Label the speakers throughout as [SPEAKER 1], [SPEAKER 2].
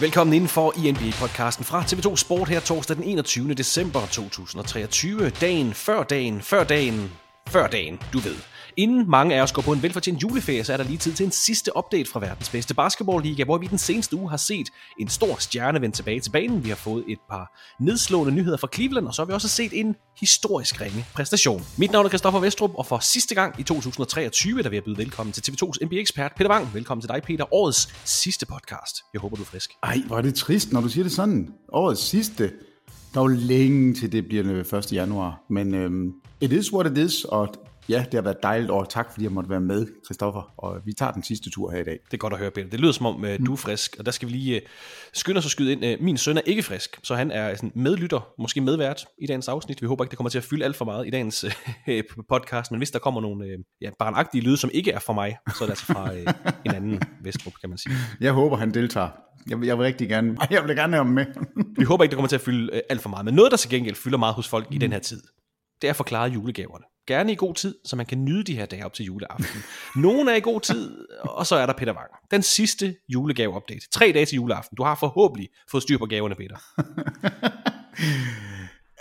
[SPEAKER 1] Velkommen indenfor i NBA-podcasten fra TV2 Sport her torsdag den 21. december 2023. Dagen før dagen, før dagen, før dagen, du ved. Inden mange af os går på en velfortjent juleferie, så er der lige tid til en sidste update fra verdens bedste basketballliga, hvor vi den seneste uge har set en stor stjerne vende tilbage til banen. Vi har fået et par nedslående nyheder fra Cleveland, og så har vi også set en historisk ringe præstation. Mit navn er Christoffer Vestrup, og for sidste gang i 2023, der vil jeg byde velkommen til TV2's NBA-ekspert Peter Wang. Velkommen til dig, Peter. Årets sidste podcast. Jeg håber, du er frisk.
[SPEAKER 2] Ej, hvor er det trist, når du siger det sådan. Årets sidste. Der er jo længe til det bliver den 1. januar. Men øhm, it is what it is, og ja, det har været dejligt, og tak fordi jeg måtte være med, Christoffer. Og vi tager den sidste tur her i dag.
[SPEAKER 1] Det er godt at høre, Peter. Det lyder som om, uh, du er frisk, og der skal vi lige uh, skynde os at skyde ind. Uh, min søn er ikke frisk, så han er sådan medlytter, måske medvært i dagens afsnit. Vi håber ikke, det kommer til at fylde alt for meget i dagens podcast, men hvis der kommer nogle ja, barnagtige lyde, som ikke er fra mig, så er det altså fra en anden Vestrup, kan man sige.
[SPEAKER 2] Jeg håber, han deltager. Jeg vil, jeg vil rigtig gerne, jeg vil gerne have ham med.
[SPEAKER 1] vi håber ikke, det kommer til at fylde alt for meget, men noget, der til gengæld fylder meget hos folk mm. i den her tid, det er at forklare julegaverne. Gerne i god tid, så man kan nyde de her dage op til juleaften. Nogle er i god tid, og så er der Peter Wang. Den sidste julegave-update. Tre dage til juleaften. Du har forhåbentlig fået styr på gaverne, Peter.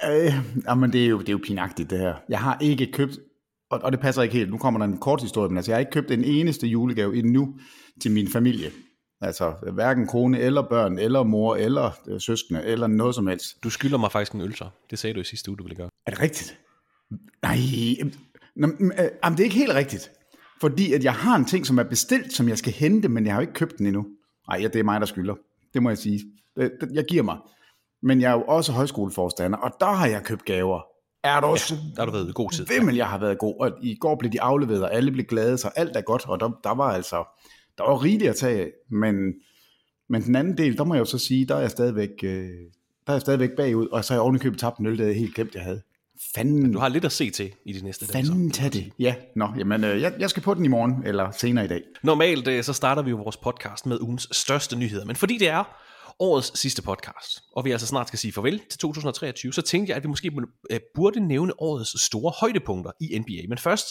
[SPEAKER 2] øh, jamen, det er, jo, det er jo pinagtigt, det her. Jeg har ikke købt, og, og det passer ikke helt, nu kommer der en kort historie, men altså, jeg har ikke købt en eneste julegave endnu til min familie. Altså hverken kone eller børn, eller mor, eller øh, søskende, eller noget som helst.
[SPEAKER 1] Du skylder mig faktisk en øl, så. Det sagde du i sidste uge, du ville gøre.
[SPEAKER 2] Er det rigtigt? Nej, øh, det er ikke helt rigtigt. Fordi at jeg har en ting, som er bestilt, som jeg skal hente, men jeg har jo ikke købt den endnu. Nej, det er mig, der skylder. Det må jeg sige. Jeg giver mig. Men jeg er jo også højskoleforstander, og der har jeg købt gaver. Er du også?
[SPEAKER 1] Ja, der har du været i god tid.
[SPEAKER 2] Vimmel, jeg har været god. Og i går blev de afleveret, og alle blev glade, så alt er godt. Og der, der var altså, der var rigeligt at tage af. Men, men den anden del, der må jeg jo så sige, der er jeg stadigvæk, øh, der er jeg stadigvæk bagud. Og så har jeg ovenikøbet tabt en øl, det jeg helt glemt, jeg havde. Fanden.
[SPEAKER 1] Du har lidt at se til i de næste dage.
[SPEAKER 2] Fanden tag det. Ja, nå, jamen, øh, jeg, jeg skal på den i morgen, eller senere i dag.
[SPEAKER 1] Normalt øh, så starter vi jo vores podcast med ugens største nyheder, men fordi det er årets sidste podcast, og vi altså snart skal sige farvel til 2023, så tænkte jeg, at vi måske burde nævne årets store højdepunkter i NBA. Men først,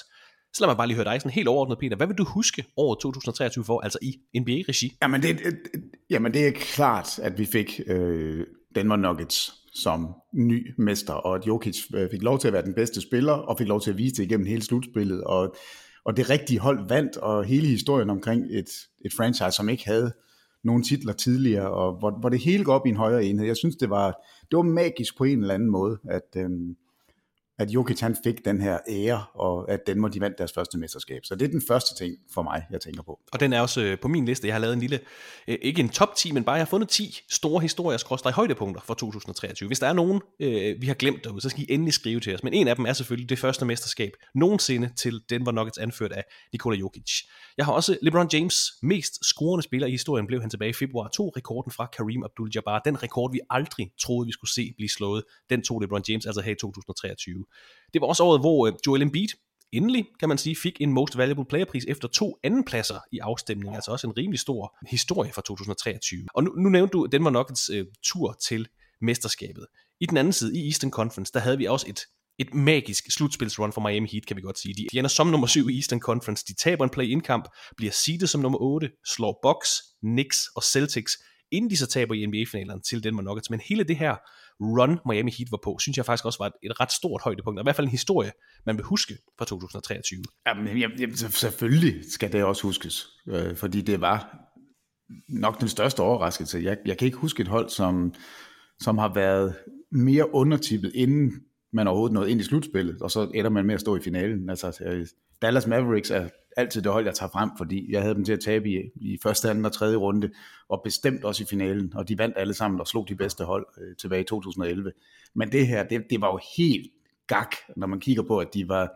[SPEAKER 1] så lad mig bare lige høre dig sådan helt overordnet, Peter. Hvad vil du huske året 2023 for, altså i NBA-regi?
[SPEAKER 2] Jamen det, jamen det er klart, at vi fik øh, Denver Nuggets som ny mester, og at Jokic øh, fik lov til at være den bedste spiller, og fik lov til at vise det igennem hele slutspillet, og, og det rigtige hold vandt, og hele historien omkring et, et franchise, som ikke havde nogle titler tidligere, og hvor, hvor det hele går op i en højere enhed. Jeg synes, det var, det var magisk på en eller anden måde, at, øhm, at Jokic han fik den her ære, og at Danmark de vandt deres første mesterskab. Så det er den første ting for mig, jeg tænker på.
[SPEAKER 1] Og den er også øh, på min liste. Jeg har lavet en lille, øh, ikke en top 10, men bare jeg har fundet 10 store historier, skråstrej højdepunkter for 2023. Hvis der er nogen, øh, vi har glemt derude, så skal I endelig skrive til os. Men en af dem er selvfølgelig det første mesterskab nogensinde til Denver Nuggets anført af Nikola Jokic. Jeg har også LeBron James, mest scorende spiller i historien, blev han tilbage i februar. 2, rekorden fra Kareem Abdul-Jabbar. Den rekord, vi aldrig troede, vi skulle se blive slået, den tog LeBron James altså her i 2023. Det var også året, hvor øh, Joel Embiid endelig, kan man sige, fik en Most Valuable Player-pris efter to andenpladser i afstemningen, altså også en rimelig stor historie fra 2023. Og nu, nu nævnte du Denver Nuggets øh, tur til mesterskabet. I den anden side, i Eastern Conference, der havde vi også et et magisk slutspilsrun for Miami Heat, kan vi godt sige. De ender som nummer 7 i Eastern Conference. De taber en play-in-kamp, bliver seedet som nummer 8, slår Bucks, Knicks og Celtics, inden de så taber i NBA-finalerne til Denver Nuggets. Men hele det her run, Miami Heat var på, synes jeg faktisk også var et, et ret stort højdepunkt, og i hvert fald en historie, man vil huske fra 2023.
[SPEAKER 2] Jamen, jamen, selvfølgelig skal det også huskes, øh, fordi det var nok den største overraskelse. Jeg, jeg kan ikke huske et hold, som, som har været mere undertippet, inden man overhovedet nåede ind i slutspillet, og så ender man med at stå i finalen. Altså, øh, Dallas Mavericks er altid det hold, jeg tager frem, fordi jeg havde dem til at tabe i, i første, anden og tredje runde, og bestemt også i finalen, og de vandt alle sammen og slog de bedste hold øh, tilbage i 2011. Men det her, det, det var jo helt gak, når man kigger på, at de var,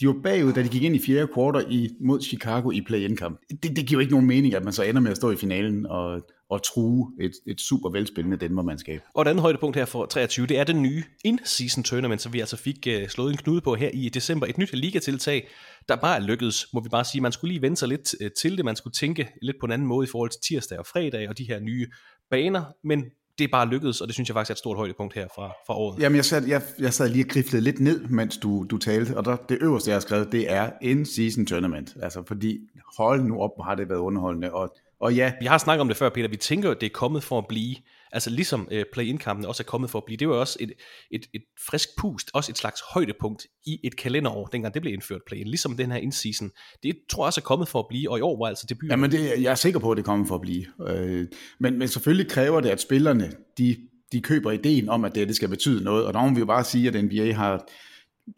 [SPEAKER 2] de var bagud, da de gik ind i fjerde kvartal i, mod Chicago i play-in-kamp. Det, det giver jo ikke nogen mening, at man så ender med at stå i finalen og, og true et, et super velspillende Denver-mandskab.
[SPEAKER 1] Og et andet højdepunkt her for 23, det er den nye in-season tournament, som vi altså fik uh, slået en knude på her i december. Et nyt ligatiltag, der bare er lykkedes, må vi bare sige. Man skulle lige vente sig lidt uh, til det, man skulle tænke lidt på en anden måde i forhold til tirsdag og fredag og de her nye baner, men det er bare lykkedes, og det synes jeg faktisk er et stort højdepunkt her fra, fra året.
[SPEAKER 2] Jamen, jeg sad, jeg, jeg sad lige og griflede lidt ned, mens du, du talte, og der, det øverste, jeg har skrevet, det er in-season tournament. Altså, fordi hold nu op, hvor har det været underholdende, og og ja,
[SPEAKER 1] vi har snakket om det før, Peter. Vi tænker at det er kommet for at blive. Altså ligesom øh, play-in-kampen også er kommet for at blive. Det var også et, et, et frisk pust, også et slags højdepunkt i et kalenderår, dengang det blev indført play-in. Ligesom den her in-season. Det tror jeg også er kommet for at blive, og i år var altså debut.
[SPEAKER 2] Jamen det, jeg er sikker på, at det kommer for at blive. Øh, men, men selvfølgelig kræver det, at spillerne, de, de køber ideen om, at det, det skal betyde noget. Og der må vi jo bare sige, at NBA har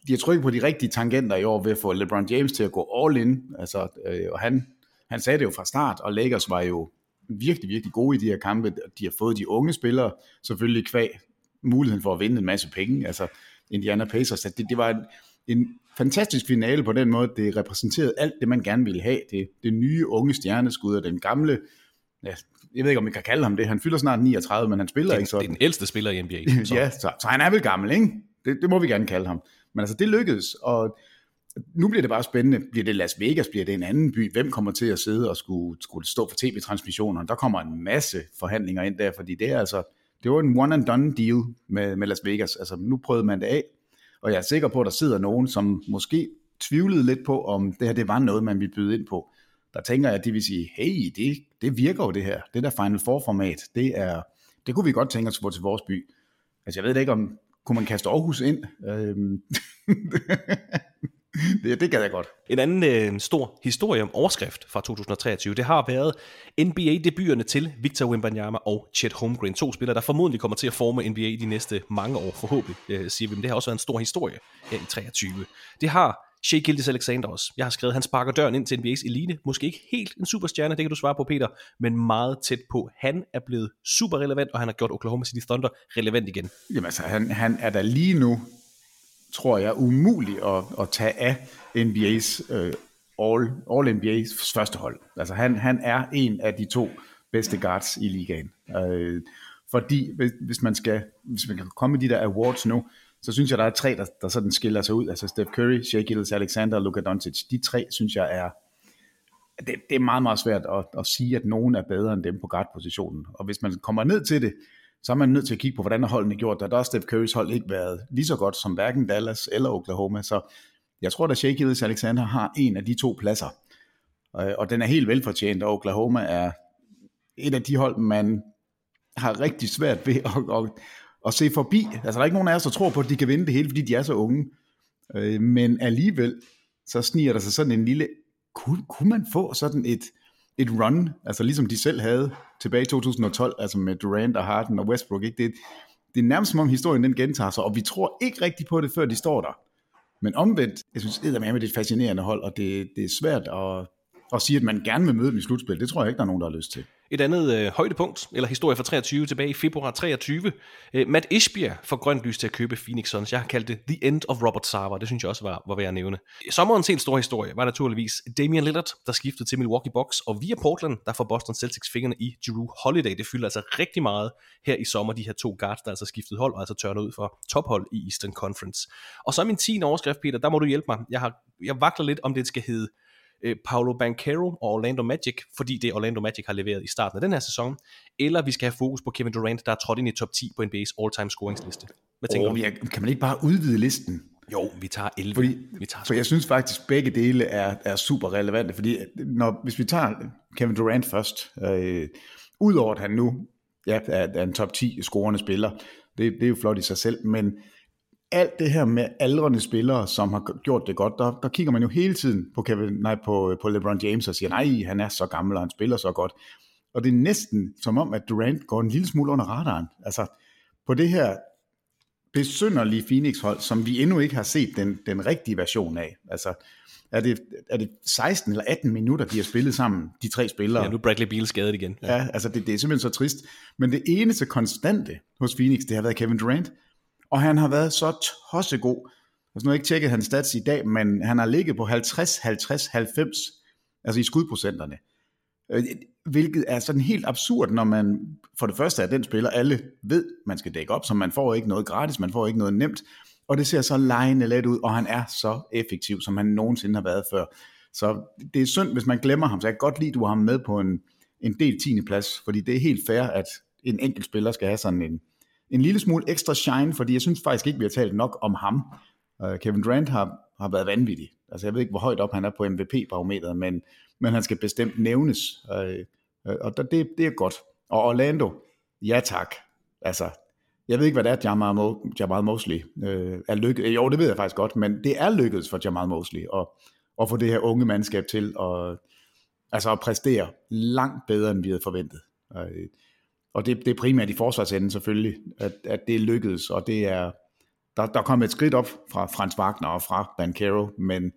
[SPEAKER 2] de har trykket på de rigtige tangenter i år ved at få LeBron James til at gå all in, altså, øh, og han han sagde det jo fra start, og Lakers var jo virkelig, virkelig gode i de her kampe. De har fået de unge spillere, selvfølgelig kvæg muligheden for at vinde en masse penge, altså Indiana Pacers. Det, det var en, en fantastisk finale på den måde, det repræsenterede alt det, man gerne ville have. Det, det nye unge stjerneskud og den gamle, ja, jeg ved ikke, om vi kan kalde ham det, han fylder snart 39, men han spiller
[SPEAKER 1] det,
[SPEAKER 2] ikke sådan.
[SPEAKER 1] Det er den ældste spiller i NBA.
[SPEAKER 2] Så. ja, så, så han er vel gammel, ikke? Det, det må vi gerne kalde ham. Men altså, det lykkedes, og nu bliver det bare spændende. Bliver det Las Vegas? Bliver det en anden by? Hvem kommer til at sidde og skulle, skulle stå for tv-transmissionerne? Der kommer en masse forhandlinger ind der, fordi det er altså, det var en one and done deal med, med Las Vegas. Altså nu prøvede man det af, og jeg er sikker på, at der sidder nogen, som måske tvivlede lidt på, om det her det var noget, man ville byde ind på. Der tænker jeg, at de vil sige, hey, det, det virker jo det her. Det der Final Four-format, det, er, det kunne vi godt tænke os at få til vores by. Altså jeg ved ikke, om kunne man kaste Aarhus ind? Øhm, det, det gad jeg godt.
[SPEAKER 1] En anden øh, stor historie om overskrift fra 2023, det har været NBA-debuterne til Victor Wembanyama og Chet Holmgren. To spillere, der formodentlig kommer til at forme NBA de næste mange år, forhåbentlig, øh, siger vi. Men det har også været en stor historie her i 23. Det har Shea Gildes Alexander også. Jeg har skrevet, at han sparker døren ind til NBA's elite. Måske ikke helt en superstjerne, det kan du svare på, Peter, men meget tæt på. Han er blevet super relevant, og han har gjort Oklahoma City Thunder relevant igen.
[SPEAKER 2] Jamen altså, han, han er der lige nu tror jeg, umulig at, at tage af NBA's øh, all, all NBA's første hold. Altså han, han er en af de to bedste guards i ligaen. Øh, fordi hvis, hvis, man skal, hvis man kan komme i de der awards nu, så synes jeg, der er tre, der, der sådan skiller sig ud. Altså Steph Curry, Shea Gilles Alexander og Luka Doncic. De tre, synes jeg, er det, det er meget, meget svært at, at sige, at nogen er bedre end dem på guard-positionen. Og hvis man kommer ned til det, så er man nødt til at kigge på, hvordan holdene gjort det. Der har Steph Currys hold ikke været lige så godt som hverken Dallas eller Oklahoma, så jeg tror, at Shea Gilles Alexander har en af de to pladser. Øh, og den er helt velfortjent, og Oklahoma er et af de hold, man har rigtig svært ved at, at, at se forbi. Altså, der er ikke nogen af os, der tror på, at de kan vinde det hele, fordi de er så unge. Øh, men alligevel, så sniger der sig sådan en lille... Kunne, kunne man få sådan et, et run, altså ligesom de selv havde tilbage i 2012, altså med Durant og Harden og Westbrook, ikke? Det, det er nærmest som om historien den gentager sig, og vi tror ikke rigtigt på det, før de står der. Men omvendt, jeg synes, det er med et fascinerende hold, og det, det er svært at, og sige, at man gerne vil møde dem i slutspil. Det tror jeg ikke, der er nogen, der har lyst til.
[SPEAKER 1] Et andet øh, højdepunkt, eller historie fra 23 tilbage i februar 23. Øh, Matt Ishbia får grønt lys til at købe Phoenix Suns. Jeg har kaldt det The End of Robert Sarver. Det synes jeg også var, var værd at nævne. Sommerens helt store historie var naturligvis Damian Lillard, der skiftede til Milwaukee Bucks, og via Portland, der får Boston Celtics fingrene i Drew Holiday. Det fylder altså rigtig meget her i sommer, de her to guards, der altså skiftede hold og altså tørnet ud for tophold i Eastern Conference. Og så min 10. overskrift, Peter, der må du hjælpe mig. Jeg, har, jeg vakler lidt, om det skal hedde øh, Paolo Banquero og Orlando Magic, fordi det Orlando Magic har leveret i starten af den her sæson, eller vi skal have fokus på Kevin Durant, der er trådt ind i top 10 på NBA's all-time scoringsliste.
[SPEAKER 2] Hvad tænker oh, du? Kan man ikke bare udvide listen?
[SPEAKER 1] Jo, vi tager 11.
[SPEAKER 2] Fordi,
[SPEAKER 1] vi tager
[SPEAKER 2] for jeg synes faktisk, begge dele er, er super relevante, fordi når, hvis vi tager Kevin Durant først, øh, udover at han nu ja, er, er en top 10 scorende spiller, det, det er jo flot i sig selv, men alt det her med aldrende spillere, som har gjort det godt, der, der kigger man jo hele tiden på, Kevin, nej, på, på LeBron James og siger, nej, han er så gammel, og han spiller så godt. Og det er næsten som om, at Durant går en lille smule under radaren. Altså, på det her besynderlige Phoenix-hold, som vi endnu ikke har set den, den rigtige version af. Altså, er det, er det 16 eller 18 minutter, de har spillet sammen, de tre spillere?
[SPEAKER 1] Ja, nu er Bradley Beal skadet igen.
[SPEAKER 2] Ja, ja altså det, det er simpelthen så trist. Men det eneste konstante hos Phoenix, det har været Kevin Durant og han har været så tossegod. Altså nu har ikke tjekket hans stats i dag, men han har ligget på 50, 50, 90, altså i skudprocenterne. Øh, hvilket er sådan helt absurd, når man for det første er den spiller, alle ved, man skal dække op, så man får ikke noget gratis, man får ikke noget nemt, og det ser så lejende let ud, og han er så effektiv, som han nogensinde har været før. Så det er synd, hvis man glemmer ham, så jeg kan godt lide, at du har ham med på en, en del 10. plads, fordi det er helt fair, at en enkelt spiller skal have sådan en, en lille smule ekstra shine, fordi jeg synes faktisk ikke, vi har talt nok om ham. Uh, Kevin Durant har, har været vanvittig. Altså jeg ved ikke, hvor højt op han er på MVP-barometeret, men, men han skal bestemt nævnes, uh, og det, det er godt. Og Orlando, ja tak. Altså, jeg ved ikke, hvad det er, Jamal, Mo- Jamal Mosley uh, er lykkedes. Jo, det ved jeg faktisk godt, men det er lykkedes for Jamal Mosley at, at få det her unge mandskab til at, altså at præstere langt bedre, end vi havde forventet. Uh, og det, det er primært i forsvarsenden selvfølgelig, at, at det lykkedes, og det er, der, der kom et skridt op fra Frans Wagner og fra Bancaro, men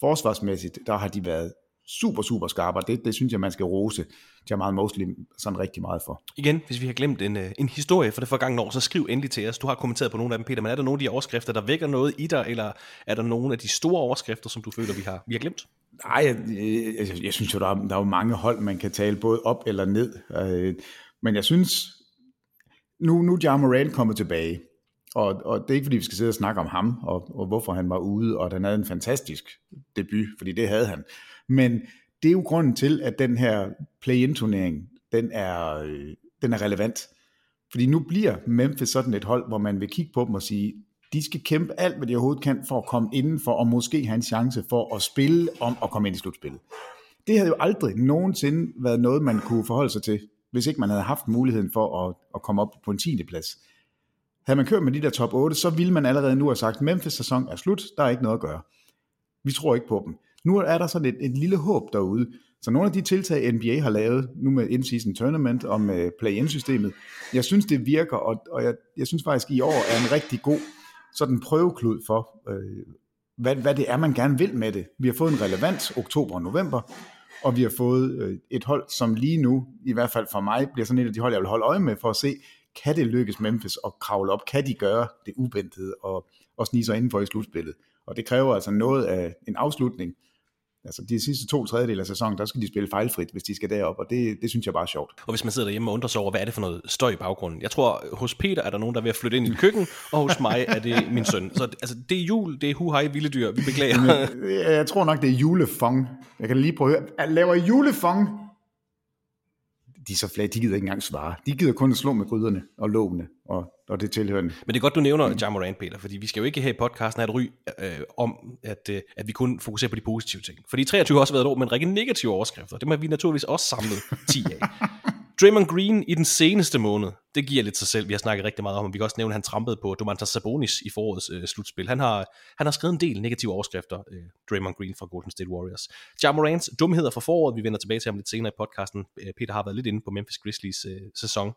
[SPEAKER 2] forsvarsmæssigt, der har de været super, super skarpe, og det, det synes jeg, man skal rose Jamal Mosley sådan rigtig meget for.
[SPEAKER 1] Igen, hvis vi har glemt en, øh, en historie for det forgangne år, så skriv endelig til os. Du har kommenteret på nogle af dem, Peter, men er der nogle af de overskrifter, der vækker noget i dig, eller er der nogle af de store overskrifter, som du føler, vi har, vi har glemt?
[SPEAKER 2] Nej, jeg, jeg, jeg, jeg synes jo, der er, der er jo mange hold, man kan tale både op eller ned. Men jeg synes, nu, nu er Ja Moran kommet tilbage, og, og det er ikke fordi, vi skal sidde og snakke om ham, og, og hvorfor han var ude, og at han havde en fantastisk debut, fordi det havde han. Men det er jo grunden til, at den her play-in-turnering, den er, øh, den er relevant. Fordi nu bliver Memphis sådan et hold, hvor man vil kigge på dem og sige, de skal kæmpe alt, hvad de overhovedet kan, for at komme indenfor, og måske have en chance for at spille om at komme ind i slutspillet. Det havde jo aldrig nogensinde været noget, man kunne forholde sig til hvis ikke man havde haft muligheden for at, at komme op på en 10. plads. Havde man kørt med de der top 8, så ville man allerede nu have sagt, Memphis sæson er slut, der er ikke noget at gøre. Vi tror ikke på dem. Nu er der sådan et, et lille håb derude. Så nogle af de tiltag, NBA har lavet, nu med in-season tournament og med play-in-systemet, jeg synes, det virker, og, og jeg, jeg synes faktisk, i år er en rigtig god sådan prøveklud for, øh, hvad, hvad det er, man gerne vil med det. Vi har fået en relevans oktober og november, og vi har fået øh, et hold, som lige nu, i hvert fald for mig, bliver sådan et af de hold, jeg vil holde øje med, for at se, kan det lykkes Memphis at kravle op? Kan de gøre det uventede og, og snige sig indenfor i slutspillet? Og det kræver altså noget af en afslutning, Altså de sidste to tredjedel af sæsonen, der skal de spille fejlfrit, hvis de skal derop, og det, det synes jeg bare er sjovt.
[SPEAKER 1] Og hvis man sidder derhjemme og undrer sig over, hvad er det for noget støj i baggrunden? Jeg tror, hos Peter er der nogen, der er ved at flytte ind i køkken, og hos mig er det min søn. Så altså, det er jul, det er hu hej vilde dyr, vi beklager.
[SPEAKER 2] jeg tror nok, det er julefong. Jeg kan lige prøve at høre. Jeg laver julefong de er så flade, de gider ikke engang svare. De gider kun at slå med gryderne og lågene og, og det tilhørende.
[SPEAKER 1] Men det er godt, du nævner John Morant, Peter, fordi vi skal jo ikke have i podcasten have et ry øh, om, at, øh, at vi kun fokuserer på de positive ting. Fordi 23 har også været et år med en række negative overskrifter. Det må vi naturligvis også samlet 10 af. Draymond Green i den seneste måned, det giver lidt sig selv. Vi har snakket rigtig meget om, og vi kan også nævne, at han trampede på Domantas Sabonis i forårets øh, slutspil. Han har, han har skrevet en del negative overskrifter, øh, Draymond Green fra Golden State Warriors. Ja Morants dumheder fra foråret, vi vender tilbage til ham lidt senere i podcasten. Øh, Peter har været lidt inde på Memphis Grizzlies øh, sæson.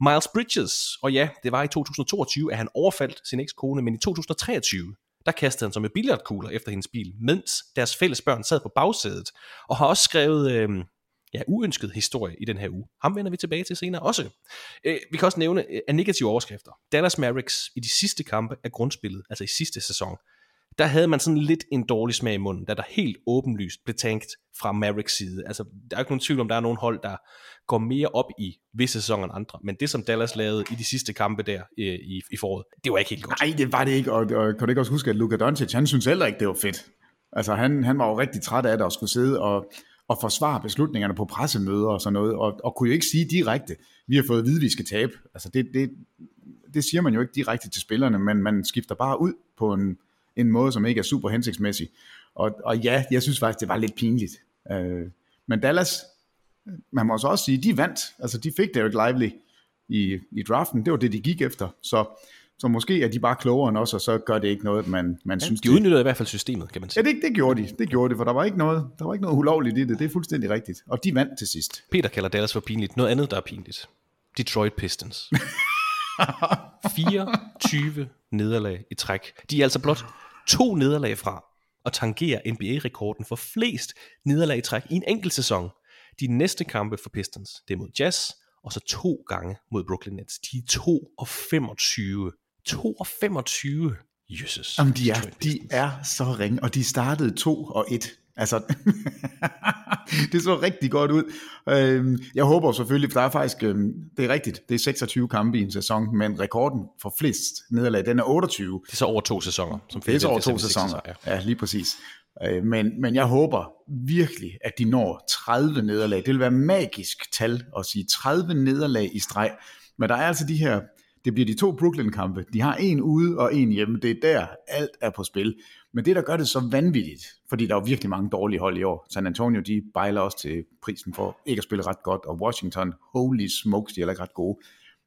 [SPEAKER 1] Miles Bridges, og ja, det var i 2022, at han overfaldt sin ekskone, men i 2023, der kastede han sig med billardkugler efter hendes bil, mens deres fælles børn sad på bagsædet, og har også skrevet øh, ja, uønsket historie i den her uge. Ham vender vi tilbage til senere også. Øh, vi kan også nævne øh, af negative overskrifter. Dallas Mavericks i de sidste kampe af grundspillet, altså i sidste sæson, der havde man sådan lidt en dårlig smag i munden, da der helt åbenlyst blev tænkt fra Mavericks side. Altså, der er ikke nogen tvivl om, der er nogen hold, der går mere op i visse sæsoner end andre. Men det, som Dallas lavede i de sidste kampe der øh, i, i foråret, det var ikke helt godt.
[SPEAKER 2] Nej, det var det ikke, og, og kan du ikke også huske, at Luka Doncic, han synes heller ikke, det var fedt. Altså, han, han var jo rigtig træt af det at skulle sidde og, og forsvare beslutningerne på pressemøder og sådan noget, og, og kunne jo ikke sige direkte, vi har fået at vide, at vi skal tabe. Altså, det, det, det siger man jo ikke direkte til spillerne, men man skifter bare ud på en, en måde, som ikke er super hensigtsmæssig. Og, og ja, jeg synes faktisk, det var lidt pinligt. Øh, men Dallas, man må så også sige, de vandt. Altså, de fik Derek Lively i, i draften. Det var det, de gik efter. Så, så måske er de bare klogere end os, og så gør det ikke noget, man, man ja, synes...
[SPEAKER 1] De udnyttede i hvert fald systemet, kan man sige.
[SPEAKER 2] Ja, det, det gjorde de. Det gjorde de, for der var, ikke noget, der var ikke noget ulovligt i det. Det er fuldstændig rigtigt. Og de vandt til sidst.
[SPEAKER 1] Peter kalder Dallas for pinligt. Noget andet, der er pinligt. Detroit Pistons. 24 nederlag i træk. De er altså blot to nederlag fra at tangere NBA-rekorden for flest nederlag i træk i en enkelt sæson. De næste kampe for Pistons, det er mod Jazz, og så to gange mod Brooklyn Nets. De er 2 og 25. 2 og 25. Jesus.
[SPEAKER 2] Jamen, de er, de er så ringe, og de startede 2 og 1. Altså, det så rigtig godt ud. Øhm, jeg håber selvfølgelig, for der er faktisk, øhm, det er rigtigt, det er 26 kampe i en sæson, men rekorden for flest nederlag, den er 28.
[SPEAKER 1] Det er så over to sæsoner.
[SPEAKER 2] Som det er så over to sæsoner, ja. ja, lige præcis. Øh, men, men jeg håber virkelig, at de når 30 nederlag. Det vil være magisk tal at sige 30 nederlag i streg. Men der er altså de her, det bliver de to Brooklyn-kampe. De har en ude og en hjemme. Det er der, alt er på spil. Men det, der gør det så vanvittigt, fordi der er virkelig mange dårlige hold i år. San Antonio, de bejler også til prisen for ikke at spille ret godt, og Washington, holy smokes, de er ikke ret gode.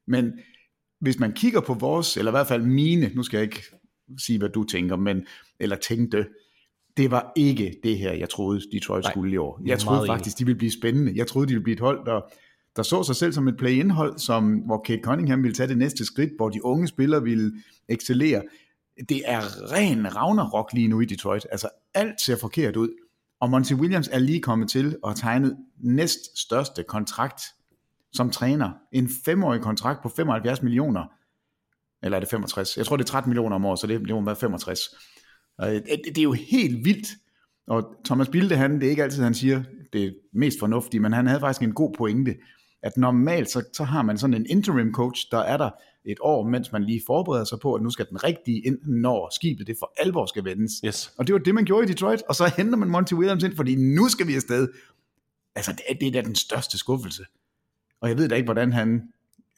[SPEAKER 2] Men hvis man kigger på vores, eller i hvert fald mine, nu skal jeg ikke sige, hvad du tænker, men, eller tænkte, det var ikke det her, jeg troede, Detroit Nej, skulle i år. Jeg troede faktisk, de ville blive spændende. Jeg troede, de ville blive et hold, der, der så sig selv som et play-in-hold, som, hvor Kate Cunningham ville tage det næste skridt, hvor de unge spillere ville excellere det er ren Ragnarok lige nu i Detroit. Altså alt ser forkert ud. Og Monty Williams er lige kommet til at tegne næst største kontrakt som træner. En femårig kontrakt på 75 millioner. Eller er det 65? Jeg tror, det er 13 millioner om året, så det, øh, det må være 65. Det er jo helt vildt. Og Thomas Bilde, han, det er ikke altid, han siger, det mest fornuftige, men han havde faktisk en god pointe, at normalt så, så har man sådan en interim coach, der er der et år, mens man lige forbereder sig på, at nu skal den rigtige ind, når skibet det for alvor skal vendes.
[SPEAKER 1] Yes.
[SPEAKER 2] Og det var det, man gjorde i Detroit, og så henter man Monty Williams ind, fordi nu skal vi afsted. Altså, det, er, det er da den største skuffelse. Og jeg ved da ikke, hvordan han...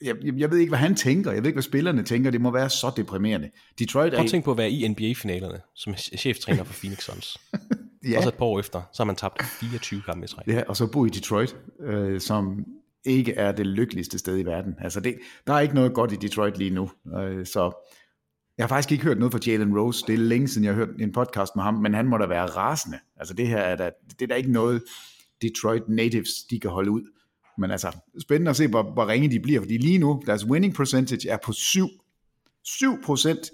[SPEAKER 2] Jeg, jeg ved ikke, hvad han tænker. Jeg ved ikke, hvad spillerne tænker. Det må være så deprimerende.
[SPEAKER 1] Detroit er... Prøv at tænke på at være i NBA-finalerne, som cheftræner for Phoenix Suns. ja. Og så et par år efter, så har man tabt 24 kampe i træk.
[SPEAKER 2] Ja, og så bo i Detroit, øh, som ikke er det lykkeligste sted i verden. Altså det, der er ikke noget godt i Detroit lige nu. Øh, så jeg har faktisk ikke hørt noget fra Jalen Rose. Det er længe siden, jeg har hørt en podcast med ham, men han må da være rasende. Altså det her er da, det er da ikke noget, Detroit natives, de kan holde ud. Men altså, spændende at se, hvor, hvor ringe de bliver, fordi lige nu, deres winning percentage er på 7. 7 procent.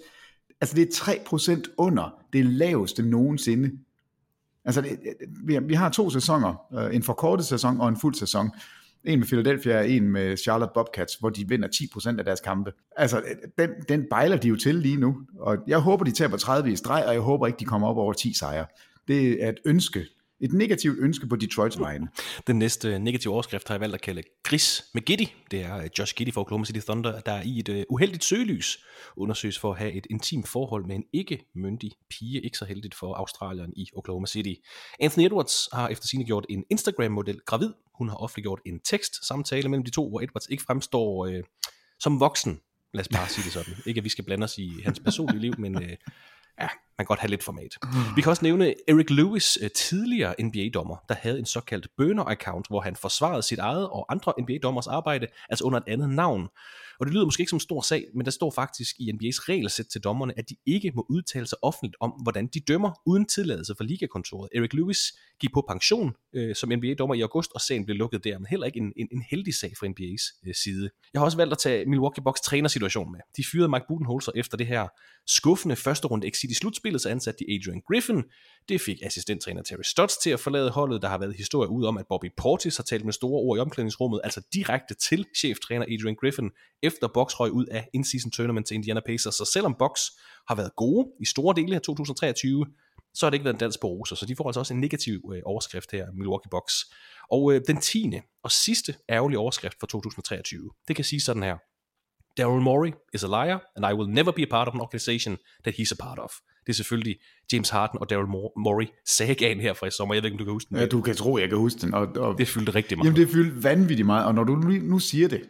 [SPEAKER 2] Altså det er 3 procent under det laveste nogensinde. Altså, det, vi, vi har to sæsoner, øh, en forkortet sæson og en fuld sæson. En med Philadelphia og en med Charlotte Bobcats, hvor de vinder 10% af deres kampe. Altså, den, den bejler de jo til lige nu. Og jeg håber, de taber 30 i streg, og jeg håber ikke, de kommer op over 10 sejre. Det er et ønske, et negativt ønske på Detroits vegne.
[SPEAKER 1] Den næste negative overskrift har jeg valgt at kalde Gris med Giddy. Det er øh, Josh Giddy fra Oklahoma City Thunder, der er i et øh, uheldigt søgelys undersøges for at have et intimt forhold med en ikke-myndig pige. Ikke så heldigt for Australien i Oklahoma City. Anthony Edwards har efter sine gjort en Instagram-model gravid. Hun har offentliggjort en tekst-samtale mellem de to, hvor Edwards ikke fremstår øh, som voksen. Lad os bare sige det sådan. Ikke at vi skal blande os i hans personlige liv, men øh, ja, man kan godt have lidt format. Vi kan også nævne Eric Lewis, øh, tidligere NBA-dommer, der havde en såkaldt burner-account, hvor han forsvarede sit eget og andre NBA-dommers arbejde, altså under et andet navn. Og det lyder måske ikke som en stor sag, men der står faktisk i NBA's regelsæt til dommerne, at de ikke må udtale sig offentligt om, hvordan de dømmer uden tilladelse fra ligakontoret. Eric Lewis gik på pension øh, som NBA-dommer i august, og sagen blev lukket der, men heller ikke en, en, en heldig sag fra NBA's øh, side. Jeg har også valgt at tage Milwaukee Bucks trænersituation med. De fyrede Mike Budenholzer efter det her skuffende første runde exit i slutspillet, så ansatte de Adrian Griffin. Det fik assistenttræner Terry Stotts til at forlade holdet. Der har været historie ud om, at Bobby Portis har talt med store ord i omklædningsrummet, altså direkte til cheftræner Adrian Griffin, efter Bucks røg ud af in-season tournament til Indiana Pacers. Så selvom Bucks har været gode i store dele af 2023, så har det ikke været en dans på roser, så de får altså også en negativ øh, overskrift her, Milwaukee Bucks. Og øh, den tiende og sidste ærgerlige overskrift for 2023, det kan sige sådan her. Daryl Morey is a liar, and I will never be a part of an organization that he's a part of. Det er selvfølgelig James Harden og Daryl Morey sagaen her fra i sommer. Jeg ved ikke, om du kan huske den.
[SPEAKER 2] Ja, du kan tro, jeg kan huske den. Og, og,
[SPEAKER 1] det fyldte rigtig meget.
[SPEAKER 2] Jamen, det fyldte vanvittigt meget, og når du nu, siger det,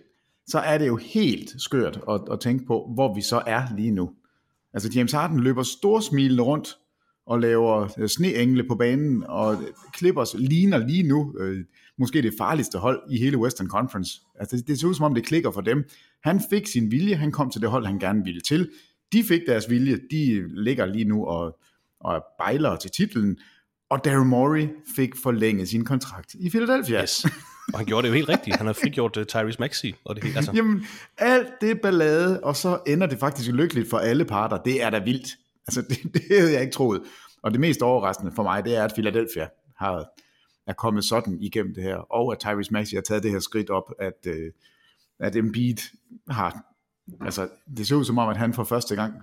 [SPEAKER 2] så er det jo helt skørt at, at tænke på, hvor vi så er lige nu. Altså James Harden løber storsmilende rundt og laver øh, sneengle på banen, og Clippers ligner lige nu øh, måske det farligste hold i hele Western Conference. Altså det, det ser ud som om det klikker for dem. Han fik sin vilje, han kom til det hold, han gerne ville til. De fik deres vilje, de ligger lige nu og, og bejler til titlen, og Daryl Morey fik forlænget sin kontrakt i Philadelphia.
[SPEAKER 1] Yes. Og han gjorde det jo helt rigtigt. Han har frigjort uh, Tyrese Maxey. Og det, altså.
[SPEAKER 2] Jamen, alt det ballade, og så ender det faktisk lykkeligt for alle parter. Det er da vildt. Altså, det, det havde jeg ikke troet. Og det mest overraskende for mig, det er, at Philadelphia har, er kommet sådan igennem det her, og at Tyrese Maxey har taget det her skridt op, at, uh, at Embiid har, altså, det ser ud som om, at han for første gang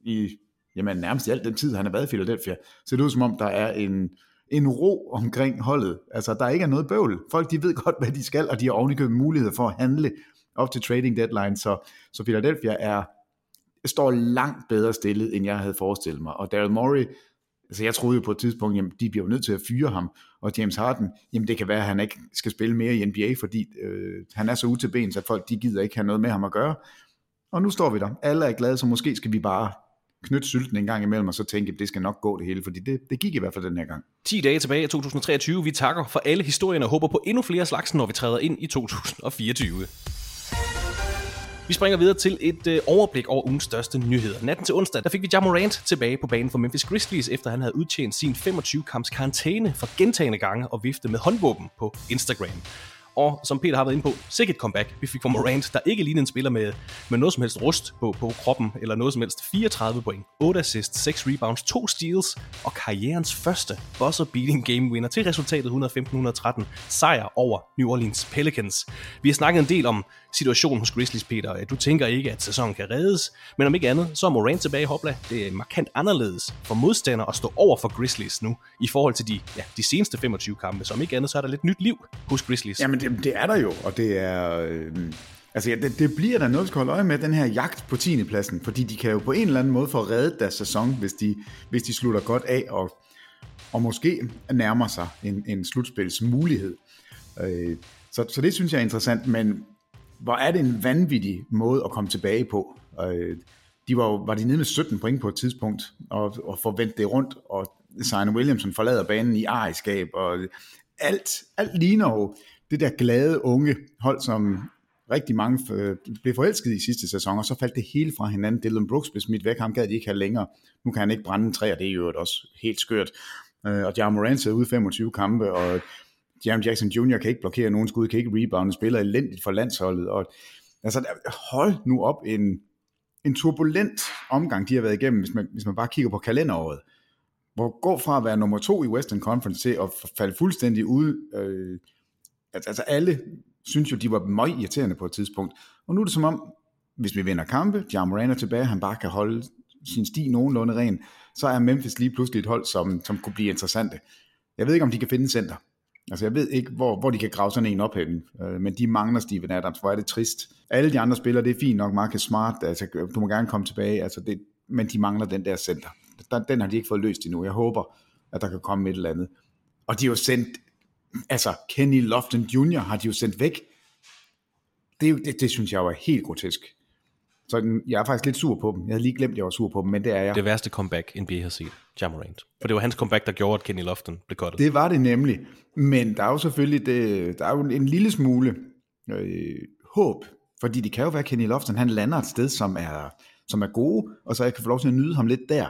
[SPEAKER 2] i, jamen nærmest i al den tid, han har været i Philadelphia, ser det ud som om, der er en, en ro omkring holdet. Altså, der ikke er noget bøvl. Folk, de ved godt, hvad de skal, og de har ovenikøbet mulighed for at handle op til trading deadline, så, så Philadelphia er, står langt bedre stillet, end jeg havde forestillet mig. Og Daryl Morey, altså jeg troede jo på et tidspunkt, jamen de bliver jo nødt til at fyre ham, og James Harden, jamen det kan være, at han ikke skal spille mere i NBA, fordi øh, han er så ude til ben, så folk de gider ikke have noget med ham at gøre. Og nu står vi der. Alle er glade, så måske skal vi bare knytte sylten en gang imellem, og så tænke, at det skal nok gå det hele, fordi det, det gik i hvert fald den her gang.
[SPEAKER 1] 10 dage tilbage i 2023. Vi takker for alle historierne og håber på endnu flere slags, når vi træder ind i 2024. Vi springer videre til et øh, overblik over ugens største nyheder. Natten til onsdag, der fik vi Jamorant tilbage på banen for Memphis Grizzlies, efter han havde udtjent sin 25-kamps karantæne for gentagende gange og vifte med håndvåben på Instagram. Og som Peter har været inde på, sikkert comeback. Vi fik fra Morant, der ikke lignede en spiller med, med noget som helst rust på, på kroppen, eller noget som helst 34 point, 8 assists, 6 rebounds, 2 steals, og karrierens første buzzer beating game winner til resultatet 115-113 sejr over New Orleans Pelicans. Vi har snakket en del om situation hos Grizzlies, Peter. Øh, du tænker ikke, at sæsonen kan reddes, men om ikke andet, så er Morant tilbage i Hopla. Det er markant anderledes for modstandere at stå over for Grizzlies nu, i forhold til de, ja, de seneste 25 kampe. Så om ikke andet, så er der lidt nyt liv hos Grizzlies.
[SPEAKER 2] Jamen, det, det er der jo, og det er... Øh, altså, ja, det, det bliver der noget, vi skal holde øje med, den her jagt på 10. pladsen, fordi de kan jo på en eller anden måde få reddet deres sæson, hvis de, hvis de slutter godt af, og, og måske nærmer sig en, en slutspilsmulighed. Øh, så, så det synes jeg er interessant, men hvor er det en vanvittig måde at komme tilbage på. Øh, de var, var de nede med 17 point på et tidspunkt, og, og forventede det rundt, og Zion Williamson forlader banen i ejerskab, og alt, alt ligner jo det der glade unge hold, som rigtig mange øh, blev forelsket i sidste sæson, og så faldt det hele fra hinanden. Dylan Brooks blev smidt væk, ham gad de ikke have længere. Nu kan han ikke brænde en træ, og det er jo også helt skørt. Øh, og Ja Morant sidder ude 25 kampe, og Jaron Jackson Jr. kan ikke blokere nogen skud, kan ikke rebound, spiller elendigt for landsholdet. Og, altså, hold nu op en, en turbulent omgang, de har været igennem, hvis man, hvis man bare kigger på kalenderåret. Hvor går fra at være nummer to i Western Conference til at falde fuldstændig ud. Øh, altså, altså alle synes jo, de var meget irriterende på et tidspunkt. Og nu er det som om, hvis vi vinder kampe, John Moran er tilbage, han bare kan holde sin sti nogenlunde ren, så er Memphis lige pludselig et hold, som, som kunne blive interessante. Jeg ved ikke, om de kan finde center. Altså jeg ved ikke, hvor, hvor de kan grave sådan en op hen, øh, men de mangler Steven Adams, hvor er det trist. Alle de andre spillere, det er fint nok, Marcus Smart, altså du må gerne komme tilbage, altså det, men de mangler den der center. Den, den har de ikke fået løst endnu. Jeg håber, at der kan komme et eller andet. Og de har jo sendt, altså Kenny Lofton Jr. har de jo sendt væk. Det, det, det synes jeg var helt grotesk. Så jeg er faktisk lidt sur på dem. Jeg havde lige glemt, at jeg var sur på dem, men det er jeg.
[SPEAKER 1] Det værste comeback, NBA har set, Jamorant. For det var hans comeback, der gjorde, at Kenny Lofton blev cuttet.
[SPEAKER 2] Det var det nemlig. Men der er jo selvfølgelig det, der er jo en lille smule øh, håb, fordi det kan jo være, at Kenny Lofton han lander et sted, som er, som er gode, og så jeg kan få lov til at nyde ham lidt der.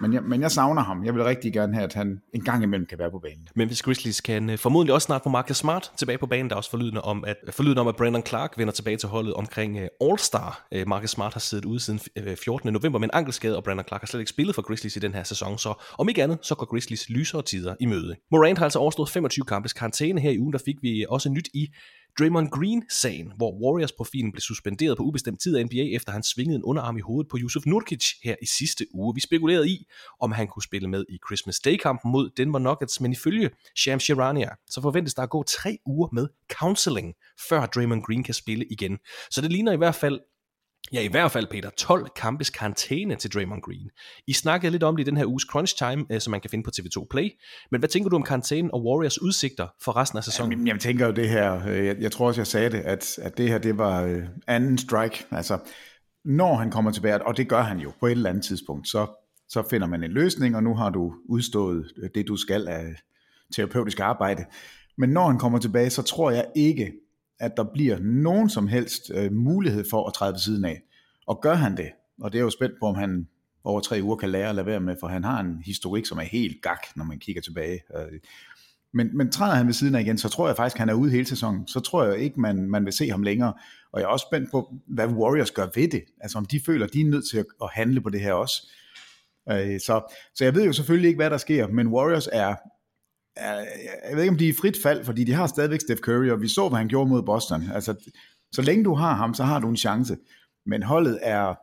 [SPEAKER 2] Men jeg, men jeg savner ham. Jeg vil rigtig gerne have, at han en gang imellem kan være på banen.
[SPEAKER 1] Memphis Grizzlies kan øh, formodentlig også snart få Marcus Smart tilbage på banen. Der er også forlydende om, at, øh, forlydende om, at Brandon Clark vender tilbage til holdet omkring uh, All-Star. Uh, Marcus Smart har siddet ude siden uh, 14. november med en ankelskade, og Brandon Clark har slet ikke spillet for Grizzlies i den her sæson. Så om ikke andet, så går Grizzlies lysere tider i møde. Morant har altså overstået 25 kampes karantæne her i ugen. Der fik vi også nyt i Draymond Green-sagen, hvor Warriors-profilen blev suspenderet på ubestemt tid af NBA, efter han svingede en underarm i hovedet på Yusuf Nurkic her i sidste uge. Vi spekulerede i, om han kunne spille med i Christmas Day-kampen mod Denver Nuggets, men ifølge Shams Charania, så forventes der at gå tre uger med counseling, før Draymond Green kan spille igen. Så det ligner i hvert fald Ja, i hvert fald, Peter. 12 kampes karantæne til Draymond Green. I snakkede lidt om det i den her uges Crunch Time, øh, som man kan finde på TV2 Play. Men hvad tænker du om karantænen og Warriors udsigter for resten af sæsonen?
[SPEAKER 2] Jamen, jeg tænker jo det her, øh, jeg, jeg tror også, jeg sagde det, at, at det her, det var øh, anden strike. Altså, når han kommer tilbage, og det gør han jo på et eller andet tidspunkt, så, så finder man en løsning, og nu har du udstået det, du skal af terapeutisk arbejde. Men når han kommer tilbage, så tror jeg ikke, at der bliver nogen som helst øh, mulighed for at træde ved siden af. Og gør han det, og det er jo spændt på, om han over tre uger kan lære at lade være med, for han har en historik, som er helt gak, når man kigger tilbage. Øh. Men, men træder han ved siden af igen, så tror jeg faktisk, at han er ude hele sæsonen. Så tror jeg ikke, man, man vil se ham længere. Og jeg er også spændt på, hvad Warriors gør ved det. Altså om de føler, at de er nødt til at, at handle på det her også. Øh, så, så jeg ved jo selvfølgelig ikke, hvad der sker, men Warriors er, jeg ved ikke, om de er i frit fald, fordi de har stadigvæk Steph Curry, og vi så, hvad han gjorde mod Boston. Altså, så længe du har ham, så har du en chance. Men holdet er,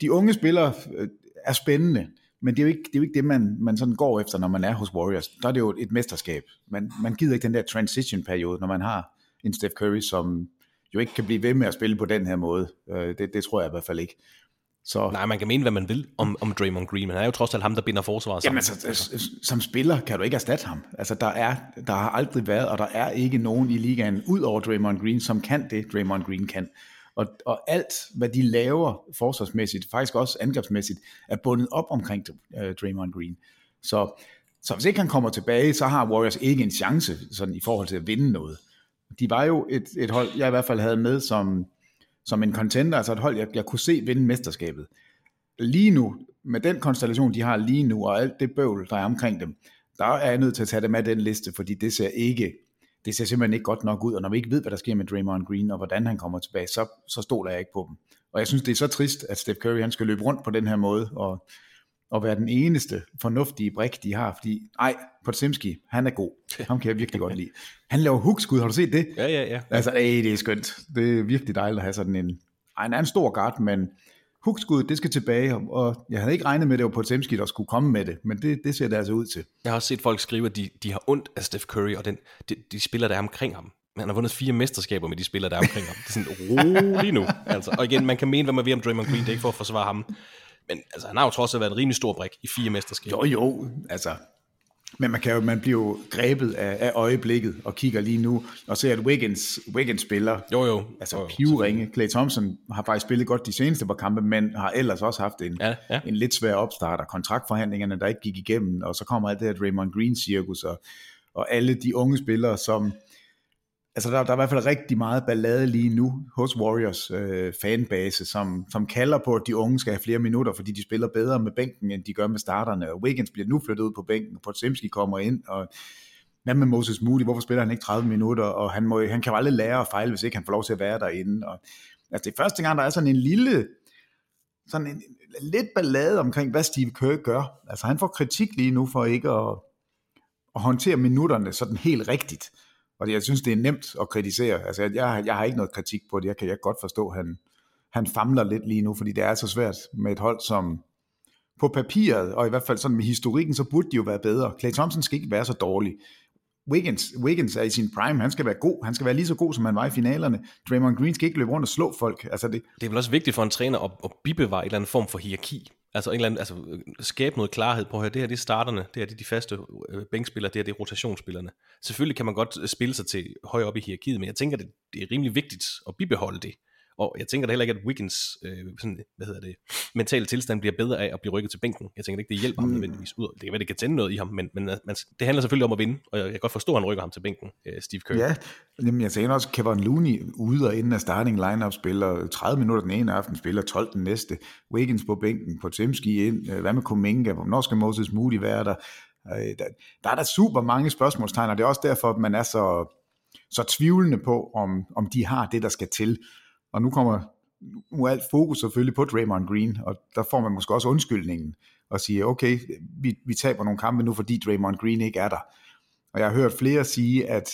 [SPEAKER 2] de unge spillere øh, er spændende, men det er jo ikke det, er jo ikke det man, man sådan går efter, når man er hos Warriors. Der er det jo et mesterskab. Man, man gider ikke den der transition-periode, når man har en Steph Curry, som jo ikke kan blive ved med at spille på den her måde. Øh, det, det tror jeg i hvert fald ikke. Så,
[SPEAKER 1] Nej, man kan mene, hvad man vil om, om Draymond Green, men han er jo trods alt ham, der binder forsvaret sammen.
[SPEAKER 2] Jamen altså, som spiller kan du ikke erstatte ham. Altså, der, er, der har aldrig været, og der er ikke nogen i ligaen, ud over Draymond Green, som kan det, Draymond Green kan. Og, og alt, hvad de laver forsvarsmæssigt, faktisk også angrebsmæssigt, er bundet op omkring uh, Draymond Green. Så, så hvis ikke han kommer tilbage, så har Warriors ikke en chance sådan, i forhold til at vinde noget. De var jo et, et hold, jeg i hvert fald havde med som, som en contender, altså et hold, jeg, jeg kunne se vinde mesterskabet. Lige nu, med den konstellation, de har lige nu, og alt det bøvl, der er omkring dem, der er jeg nødt til at tage dem af den liste, fordi det ser ikke, det ser simpelthen ikke godt nok ud, og når vi ikke ved, hvad der sker med Draymond Green, og hvordan han kommer tilbage, så, så stoler jeg ikke på dem. Og jeg synes, det er så trist, at Steph Curry, han skal løbe rundt på den her måde, og, og være den eneste fornuftige brik, de har, fordi, ej, Podzimski, han er god. Ham kan jeg virkelig godt lide. Han laver hookskud, har du set det?
[SPEAKER 1] Ja, ja, ja.
[SPEAKER 2] Altså, ej, det er skønt. Det er virkelig dejligt at have sådan en... Ej, han er en stor guard, men hookskud, det skal tilbage, og- jeg havde ikke regnet med, at det var Podzimski, der skulle komme med det, men det, det ser det altså ud til.
[SPEAKER 1] Jeg har også set folk skrive, at de, de har ondt af Steph Curry og den, de, de spillere, der er omkring ham. Han har vundet fire mesterskaber med de spillere, der er omkring ham. Det er sådan, rolig nu. Altså, og igen, man kan mene, hvad man vil om Draymond Green, det er ikke for at forsvare ham. Men altså, han har jo trods alt været en rimelig stor brik i fire mesterskaber.
[SPEAKER 2] Jo, jo, altså... Men man, kan jo, man bliver jo grebet af, af øjeblikket og kigger lige nu og ser, at Wiggins, Wiggins spiller.
[SPEAKER 1] Jo, jo.
[SPEAKER 2] Altså
[SPEAKER 1] jo, jo,
[SPEAKER 2] pivringe. Clay Thompson har faktisk spillet godt de seneste par kampe, men har ellers også haft en,
[SPEAKER 1] Ja, ja.
[SPEAKER 2] en lidt svær opstart, og kontraktforhandlingerne, der ikke gik igennem, og så kommer alt det her Draymond Green-cirkus, og, og alle de unge spillere, som... Altså, der, der er i hvert fald rigtig meget ballade lige nu hos Warriors øh, fanbase, som, som kalder på, at de unge skal have flere minutter, fordi de spiller bedre med bænken, end de gør med starterne. Og Wiggins bliver nu flyttet ud på bænken, og Potemski kommer ind, og hvad med Moses Moody? Hvorfor spiller han ikke 30 minutter? Og han, må, han kan jo aldrig lære at fejle, hvis ikke han får lov til at være derinde. Og, altså, det er første gang, der er sådan en lille, sådan en, en lidt ballade omkring, hvad Steve Kerr gør. Altså, han får kritik lige nu for ikke at, at håndtere minutterne sådan helt rigtigt. Og jeg synes, det er nemt at kritisere. Altså, jeg, jeg har ikke noget kritik på det. Jeg kan jeg godt forstå, at han, han famler lidt lige nu, fordi det er så svært med et hold, som på papiret, og i hvert fald sådan med historikken, så burde de jo være bedre. Clay Thompson skal ikke være så dårlig. Wiggins, Wiggins er i sin prime, han skal være god, han skal være lige så god, som han var i finalerne. Draymond Green skal ikke løbe rundt og slå folk. Altså det,
[SPEAKER 1] Det er vel også vigtigt for en træner at, at bibevare en eller anden form for hierarki. Altså, en eller anden, altså øh, skabe noget klarhed på, at det her det er starterne, det her det er de faste øh, bænkspillere, det her det er rotationsspillerne. Selvfølgelig kan man godt øh, spille sig til højere op i hierarkiet, men jeg tænker, det, det er rimelig vigtigt at bibeholde det. Og jeg tænker da heller ikke, at Wiggins øh, sådan, hvad hedder det, mentale tilstand bliver bedre af at blive rykket til bænken. Jeg tænker ikke, det hjælper ham
[SPEAKER 2] Mm.
[SPEAKER 1] nødvendigvis ud. Det kan være, det kan tænde noget i ham, men, men man, det handler selvfølgelig om at vinde, og jeg kan godt forstå, at han rykker ham til bænken, øh, Steve Kerr.
[SPEAKER 2] Ja, jamen jeg tænker også, Kevin Looney ude og inden af starting lineup spiller 30 minutter den ene aften, spiller 12 den næste. Wiggins på bænken, på Timski ind, øh, hvad med Kuminga, hvornår skal Moses Moody være der? Øh, Der, der er der super mange spørgsmålstegn, og det er også derfor, at man er så, så tvivlende på, om, om de har det, der skal til. Og nu kommer nu er alt fokus selvfølgelig på Draymond Green, og der får man måske også undskyldningen og siger, okay, vi, vi taber nogle kampe nu, fordi Draymond Green ikke er der. Og jeg har hørt flere sige, at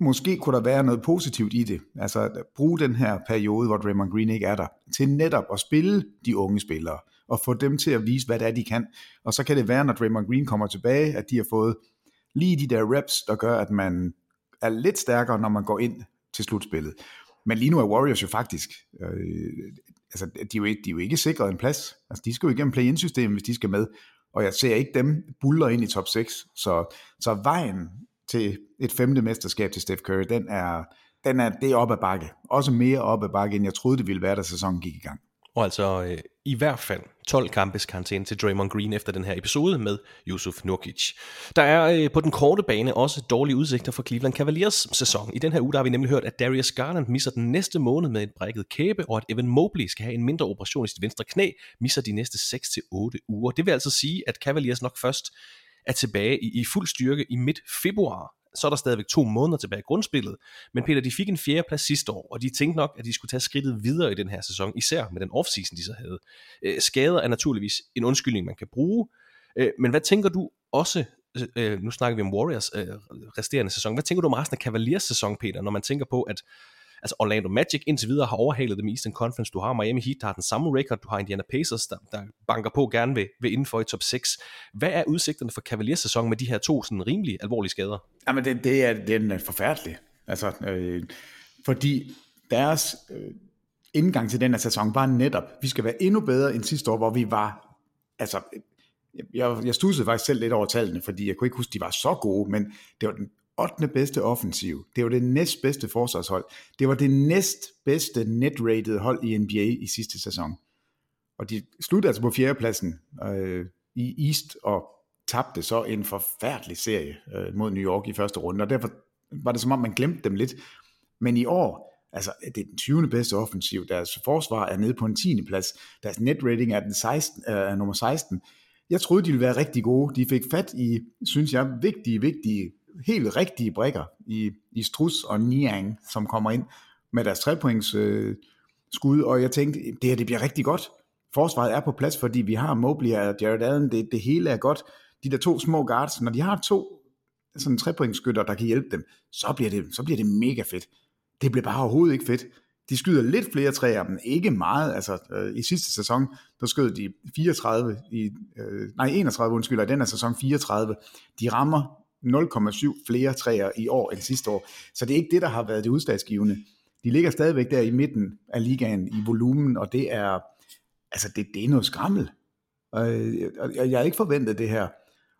[SPEAKER 2] måske kunne der være noget positivt i det. Altså at bruge den her periode, hvor Draymond Green ikke er der, til netop at spille de unge spillere, og få dem til at vise, hvad det er, de kan. Og så kan det være, når Draymond Green kommer tilbage, at de har fået lige de der reps, der gør, at man er lidt stærkere, når man går ind til slutspillet. Men lige nu er Warriors jo faktisk, øh, altså de er, jo ikke, de er jo ikke sikret en plads. Altså de skal jo igennem play-in-systemet, hvis de skal med. Og jeg ser ikke dem buller ind i top 6. Så, så vejen til et femte mesterskab til Steph Curry, den er, den er, det er op ad bakke. Også mere op ad bakke, end jeg troede, det ville være, da sæsonen gik i gang.
[SPEAKER 1] Og altså øh, i hvert fald 12 kampes karantæne til Draymond Green efter den her episode med Yusuf Nurkic. Der er øh, på den korte bane også dårlige udsigter for Cleveland Cavaliers sæson. I den her uge der har vi nemlig hørt, at Darius Garland misser den næste måned med et brækket kæbe, og at Evan Mobley skal have en mindre operation i sit venstre knæ, misser de næste 6-8 uger. Det vil altså sige, at Cavaliers nok først er tilbage i, i fuld styrke i midt februar. Så er der stadigvæk to måneder tilbage i grundspillet. Men Peter, de fik en fjerde plads sidste år, og de tænkte nok, at de skulle tage skridtet videre i den her sæson, især med den offseason, de så havde. Øh, skader er naturligvis en undskyldning, man kan bruge. Øh, men hvad tænker du også, øh, øh nu snakker vi om Warriors øh, resterende sæson, hvad tænker du om resten af Cavaliers sæson, Peter, når man tænker på, at altså Orlando Magic indtil videre har overhalet dem i Eastern Conference. Du har Miami Heat, der har den samme record. Du har Indiana Pacers, der, der banker på gerne ved, ved indenfor i top 6. Hvad er udsigterne for Cavaliers sæson med de her to sådan rimelig alvorlige skader?
[SPEAKER 2] Jamen, det, det er, den øh, er forfærdelig. Altså, øh, fordi deres øh, indgang til den her sæson var netop, vi skal være endnu bedre end sidste år, hvor vi var, altså, jeg, jeg stussede faktisk selv lidt over tallene, fordi jeg kunne ikke huske, de var så gode, men det var den 8. bedste offensiv. Det var det næst bedste forsvarshold. Det var det næst bedste hold i NBA i sidste sæson. Og de sluttede altså på fjerdepladsen øh, i East og tabte så en forfærdelig serie øh, mod New York i første runde, og derfor var det som om, man glemte dem lidt. Men i år, altså det er den 20. bedste offensiv, deres forsvar er nede på en 10. plads, deres netrating er, den 16, øh, er nummer 16. Jeg troede, de ville være rigtig gode. De fik fat i, synes jeg, vigtige, vigtige, helt rigtige brækker i, i Strus og Niang, som kommer ind med deres trepoints øh, skud, og jeg tænkte, det her det bliver rigtig godt. Forsvaret er på plads, fordi vi har Mobley og Jared Allen, det, det hele er godt. De der to små guards, når de har to sådan trepointskytter, der kan hjælpe dem, så bliver, det, så bliver det mega fedt. Det bliver bare overhovedet ikke fedt. De skyder lidt flere træer, men ikke meget. Altså, øh, i sidste sæson, der skød de 34 i, øh, nej 31 undskyld, i den her sæson 34. De rammer 0,7 flere træer i år end sidste år. Så det er ikke det, der har været det udslagsgivende. De ligger stadigvæk der i midten af ligaen i volumen, og det er, altså det, det er noget skrammel. Og jeg, jeg har ikke forventet det her.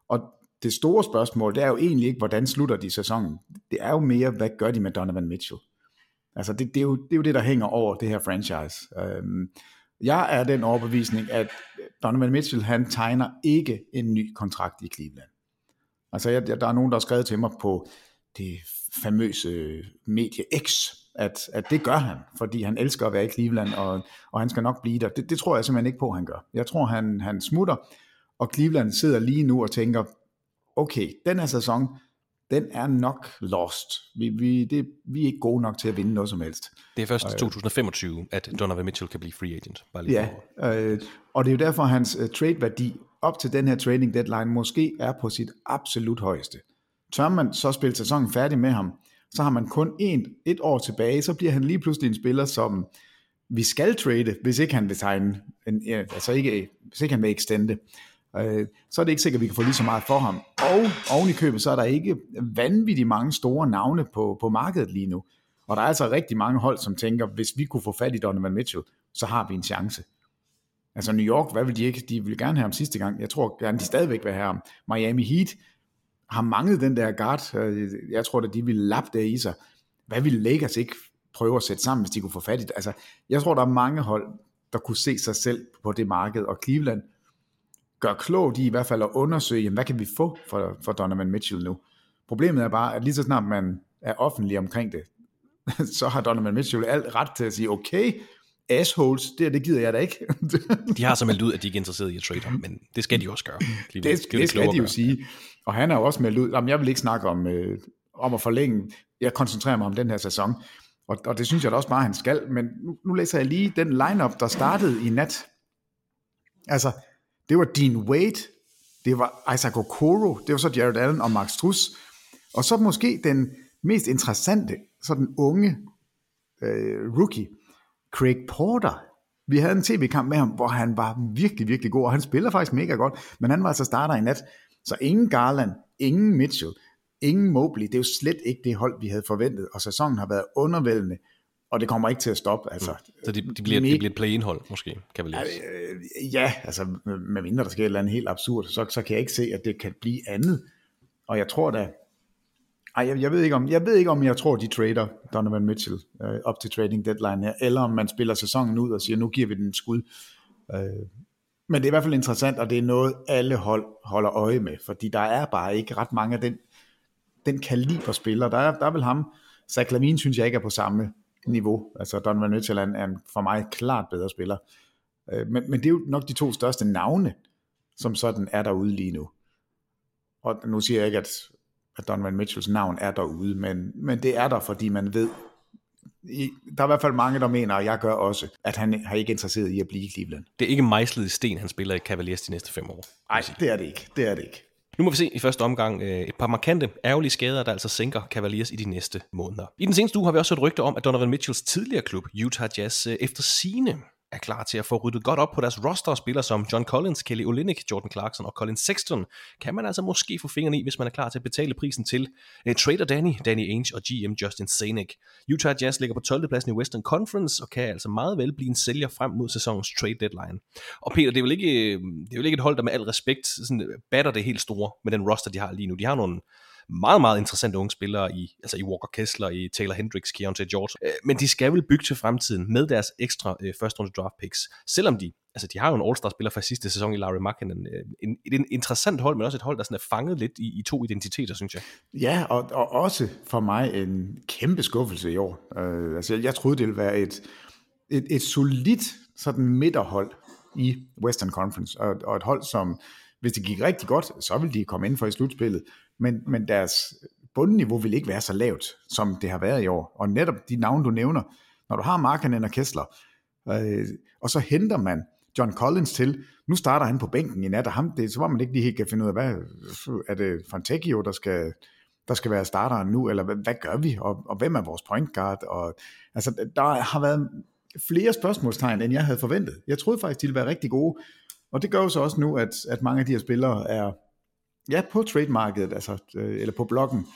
[SPEAKER 2] Og det store spørgsmål, det er jo egentlig ikke, hvordan slutter de sæsonen. Det er jo mere, hvad gør de med Donovan Mitchell? Altså det, det, er, jo, det er jo det, der hænger over det her franchise. Øhm, jeg er den overbevisning, at Donovan Mitchell, han tegner ikke en ny kontrakt i Cleveland. Altså jeg, der er nogen, der har skrevet til mig på det famøse medie X, at, at det gør han, fordi han elsker at være i Cleveland, og, og han skal nok blive der. Det, det tror jeg simpelthen ikke på, han gør. Jeg tror, han, han smutter, og Cleveland sidder lige nu og tænker, okay, den her sæson, den er nok lost. Vi, vi, det, vi er ikke gode nok til at vinde noget som helst.
[SPEAKER 1] Det er først i 2025, at Donovan Mitchell kan blive free agent. Bare lige
[SPEAKER 2] ja, øh, og det er jo derfor, hans uh, trade-værdi op til den her trading deadline måske er på sit absolut højeste. Tør man så spille sæsonen færdig med ham, så har man kun en, et år tilbage, så bliver han lige pludselig en spiller, som vi skal trade, hvis ikke han vil tegne, en, altså ikke, hvis ikke han vil extende. Øh, så er det ikke sikkert, at vi kan få lige så meget for ham. Og oven i købet, så er der ikke vanvittigt mange store navne på, på markedet lige nu. Og der er altså rigtig mange hold, som tænker, hvis vi kunne få fat i Donovan Mitchell, så har vi en chance. Altså New York, hvad vil de ikke? De ville gerne have ham sidste gang. Jeg tror gerne, de stadigvæk vil have ham. Miami Heat har manglet den der guard. Øh, jeg tror, at de ville lappe det i sig. Hvad ville Lakers ikke prøve at sætte sammen, hvis de kunne få fat i det. Altså, jeg tror, der er mange hold, der kunne se sig selv på det marked, og Cleveland gør klogt i i hvert fald at undersøge, jamen, hvad kan vi få for, for Donovan Mitchell nu? Problemet er bare, at lige så snart man er offentlig omkring det, så har Donovan Mitchell alt ret til at sige, okay, assholes, det, det gider jeg da ikke.
[SPEAKER 1] de har så meldt ud, at de ikke er interesseret i at trade ham, men det skal de også gøre.
[SPEAKER 2] Det, det, det, det skal de jo sige. Og han har jo også meldt ud, at jeg vil ikke snakke om, øh, om at forlænge, jeg koncentrerer mig om den her sæson. Og, og det synes jeg da også bare, han skal. Men nu, nu læser jeg lige den lineup, der startede i nat. Altså, det var Dean Wade, det var Isaac Okoro, det var så Jared Allen og Max Struss. Og så måske den mest interessante, så den unge øh, rookie, Craig Porter. Vi havde en tv-kamp med ham, hvor han var virkelig, virkelig god, og han spiller faktisk mega godt, men han var altså starter i nat. Så ingen Garland, ingen Mitchell, ingen Mobley, det er jo slet ikke det hold, vi havde forventet, og sæsonen har været undervældende, og det kommer ikke til at stoppe. Altså, mm.
[SPEAKER 1] Så de, de, bliver, de bliver et play-in-hold, måske, kan vi læse.
[SPEAKER 2] Øh, ja, altså med mindre der sker et eller andet helt absurd, så, så kan jeg ikke se, at det kan blive andet. Og jeg tror da, ej, jeg, jeg, ved ikke om, jeg ved ikke om jeg tror, de trader Donovan Mitchell øh, op til trading deadline her, eller om man spiller sæsonen ud og siger, nu giver vi den en skud. Øh, men det er i hvert fald interessant, og det er noget, alle hold holder øje med, fordi der er bare ikke ret mange af den, den kaliber spillere. Der er, der er vel ham, Zach Lavine synes jeg ikke er på samme niveau. Altså Donovan Mitchell er, er for mig klart bedre spiller. Øh, men, men det er jo nok de to største navne, som sådan er derude lige nu. Og nu siger jeg ikke, at, at Donovan Mitchells navn er derude, men, men det er der, fordi man ved, i, der er i hvert fald mange, der mener, og jeg gør også, at han har ikke interesseret i at blive i Cleveland.
[SPEAKER 1] Det er ikke mejslet i sten, han spiller i Cavaliers de næste fem år.
[SPEAKER 2] Nej, det er det ikke. Det er det ikke.
[SPEAKER 1] Nu må vi se i første omgang øh, et par markante, ærgerlige skader, der altså sænker Cavaliers i de næste måneder. I den seneste uge har vi også et rygte om, at Donovan Mitchells tidligere klub, Utah Jazz, øh, efter sine er klar til at få ryddet godt op på deres roster og spillere som John Collins, Kelly Olynyk, Jordan Clarkson og Colin Sexton, kan man altså måske få fingrene i, hvis man er klar til at betale prisen til uh, Trader Danny, Danny Ainge og GM Justin Sanek. Utah Jazz ligger på 12. pladsen i Western Conference og kan altså meget vel blive en sælger frem mod sæsonens trade deadline. Og Peter, det er vel ikke, mm, det er vel ikke et hold, der med al respekt sådan, batter det helt store med den roster, de har lige nu. De har nogle meget, meget interessante unge spillere i, altså i Walker Kessler, i Taylor Hendricks, Keontae George. Øh, men de skal vel bygge til fremtiden med deres ekstra øh, første runde draft picks. Selvom de, altså de har jo en all-star spiller fra sidste sæson i Larry Markkinen. Øh, en, en, interessant hold, men også et hold, der sådan er fanget lidt i, i to identiteter, synes jeg.
[SPEAKER 2] Ja, og, og også for mig en kæmpe skuffelse i år. Øh, altså jeg, jeg troede, det ville være et, et, et solidt sådan midterhold i Western Conference, og, og et hold, som hvis det gik rigtig godt, så ville de komme ind for i slutspillet men, men deres bundniveau vil ikke være så lavt, som det har været i år. Og netop de navne, du nævner, når du har Markanen og Kessler, øh, og så henter man John Collins til, nu starter han på bænken i nat, og ham, det, så var man ikke lige helt kan finde ud af, hvad, er det Fontecchio, der skal, der skal være starteren nu, eller hvad, hvad gør vi, og, og hvem er vores point guard, og altså, der har været flere spørgsmålstegn, end jeg havde forventet. Jeg troede faktisk, de ville være rigtig gode, og det gør jo så også nu, at, at mange af de her spillere er, Ja, på trademarkedet, altså, øh, eller på bloggen,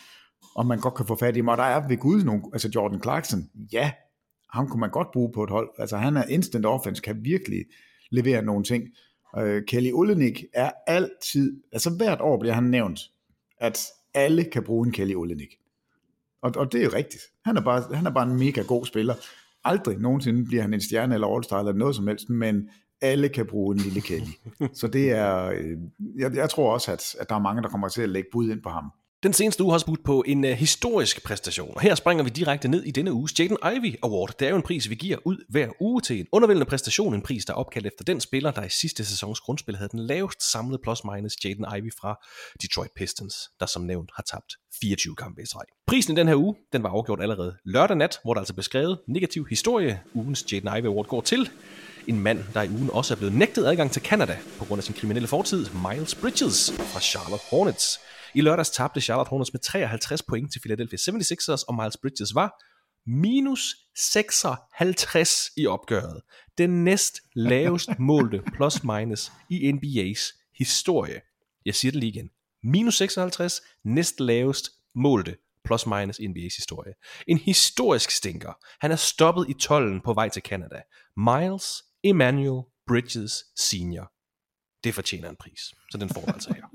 [SPEAKER 2] om man godt kan få fat i dem. Og der er ved Gud nogle, altså Jordan Clarkson, ja, ham kunne man godt bruge på et hold. Altså han er instant offense, kan virkelig levere nogle ting. Øh, Kelly Olenik er altid, altså hvert år bliver han nævnt, at alle kan bruge en Kelly Olenik. Og, og det er jo rigtigt. Han er, bare, han er bare en mega god spiller. Aldrig nogensinde bliver han en stjerne eller all-star eller noget som helst, men alle kan bruge en lille Kelly. Så det er, øh, jeg, jeg tror også, at, at der er mange, der kommer til at lægge bud ind på ham.
[SPEAKER 1] Den seneste uge har budt på en uh, historisk præstation, og her springer vi direkte ned i denne uges Jaden Ivy Award. Det er jo en pris, vi giver ud hver uge til en undervældende præstation, en pris, der er opkaldt efter den spiller, der i sidste sæsons grundspil havde den lavest samlede plus-minus Jaden Ivy fra Detroit Pistons, der som nævnt har tabt 24 kampe i træk. Prisen i den her uge, den var afgjort allerede lørdag nat, hvor der altså beskrevet negativ historie. Ugens Jaden Ivy Award går til en mand, der i ugen også er blevet nægtet adgang til Canada på grund af sin kriminelle fortid, Miles Bridges fra Charlotte Hornets. I lørdags tabte Charlotte Hornets med 53 point til Philadelphia 76ers, og Miles Bridges var minus 56 i opgøret. Den næst lavest målte plus minus i NBA's historie. Jeg siger det lige igen. Minus 56, næst lavest målte plus minus i NBA's historie. En historisk stinker. Han er stoppet i tollen på vej til Canada. Miles Emmanuel Bridges Senior. Det fortjener en pris, så den får altså her.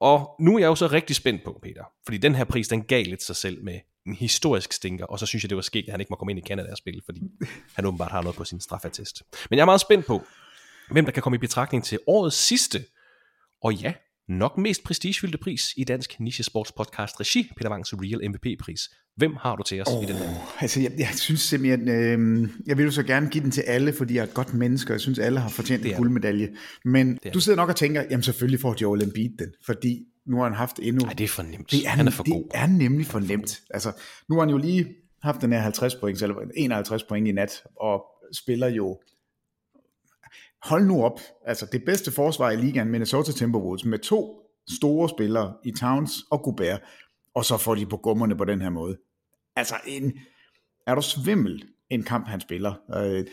[SPEAKER 1] Og nu er jeg jo så rigtig spændt på, Peter, fordi den her pris, den gav lidt sig selv med en historisk stinker, og så synes jeg, det var sket, at han ikke må komme ind i Canada og spille, fordi han åbenbart har noget på sin straffetest. Men jeg er meget spændt på, hvem der kan komme i betragtning til årets sidste, og ja, nok mest prestigefyldte pris i dansk niche sports podcast regi, Peter Wangs Real MVP-pris. Hvem har du til os oh, i den her?
[SPEAKER 2] Altså, jeg, jeg synes simpelthen, øh, jeg vil jo så gerne give den til alle, fordi jeg er et godt menneske, og jeg synes, alle har fortjent en guldmedalje. Men du sidder nok og tænker, jamen selvfølgelig får Joel Embiid den, fordi nu har han haft endnu...
[SPEAKER 1] Nej, det er for nemt.
[SPEAKER 2] Det er,
[SPEAKER 1] han er for
[SPEAKER 2] det
[SPEAKER 1] god.
[SPEAKER 2] er nemlig for nemt. Altså, nu har han jo lige haft den her 50 point, eller 51 point i nat, og spiller jo hold nu op, altså det bedste forsvar i ligaen, Minnesota Timberwolves, med to store spillere i Towns og Gobert, og så får de på gummerne på den her måde. Altså, en, er du svimmel en kamp, han spiller? Øh,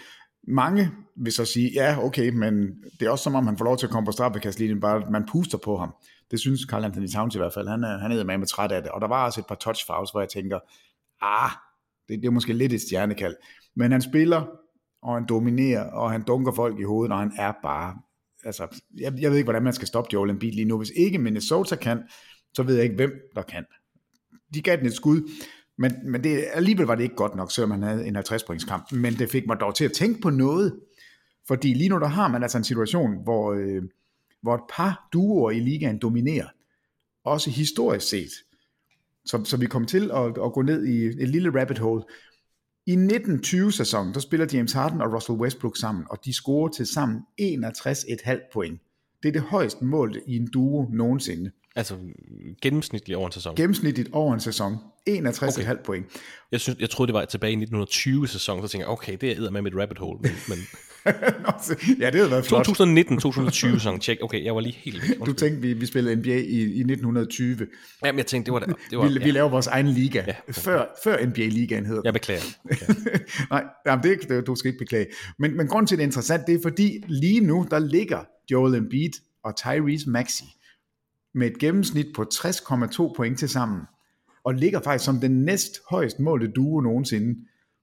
[SPEAKER 2] mange vil så sige, ja, okay, men det er også som om, han får lov til at komme på straffekastlinjen, bare man puster på ham. Det synes Carl Anthony Towns i hvert fald. Han er, han er med med træt af det. Og der var også et par touch fouls, hvor jeg tænker, ah, det, det er måske lidt et stjernekald. Men han spiller, og han dominerer, og han dunker folk i hovedet, og han er bare... Altså, jeg, jeg ved ikke, hvordan man skal stoppe Joel Embiid lige nu. Hvis ikke Minnesota kan, så ved jeg ikke, hvem der kan. De gav den et skud, men, men det, alligevel var det ikke godt nok, selvom han havde en 50 kamp. Men det fik mig dog til at tænke på noget. Fordi lige nu der har man altså en situation, hvor, øh, hvor et par duoer i ligaen dominerer. Også historisk set. Så, så vi kom til at, at gå ned i et lille rabbit hole. I 1920-sæsonen, der spiller James Harden og Russell Westbrook sammen, og de scorer til sammen 61,5 point. Det er det højeste mål i en duo nogensinde.
[SPEAKER 1] Altså gennemsnitligt over en sæson?
[SPEAKER 2] Gennemsnitligt over en sæson. 61,5 okay. point.
[SPEAKER 1] Jeg, synes, jeg troede, det var tilbage i 1920-sæsonen, så tænkte jeg, okay, det er med mit rabbit hole. Men, men...
[SPEAKER 2] ja, det havde været flot.
[SPEAKER 1] 2019-2020 sæson, check. Okay, jeg var lige helt væk.
[SPEAKER 2] Du tænkte, vi, vi spillede NBA i, i 1920.
[SPEAKER 1] Jamen, jeg tænkte, det var... Det var
[SPEAKER 2] vi, ja. vi laver vores egen liga, ja, okay. før, før NBA-ligaen hedder
[SPEAKER 1] Jeg beklager. Okay.
[SPEAKER 2] Nej, jamen, det, det, du skal ikke beklage. Men, men grunden til, det er interessant, det er fordi, lige nu, der ligger Joel Embiid og Tyrese Maxey med et gennemsnit på 60,2 point til sammen, og ligger faktisk som den næst højst målte duo nogensinde.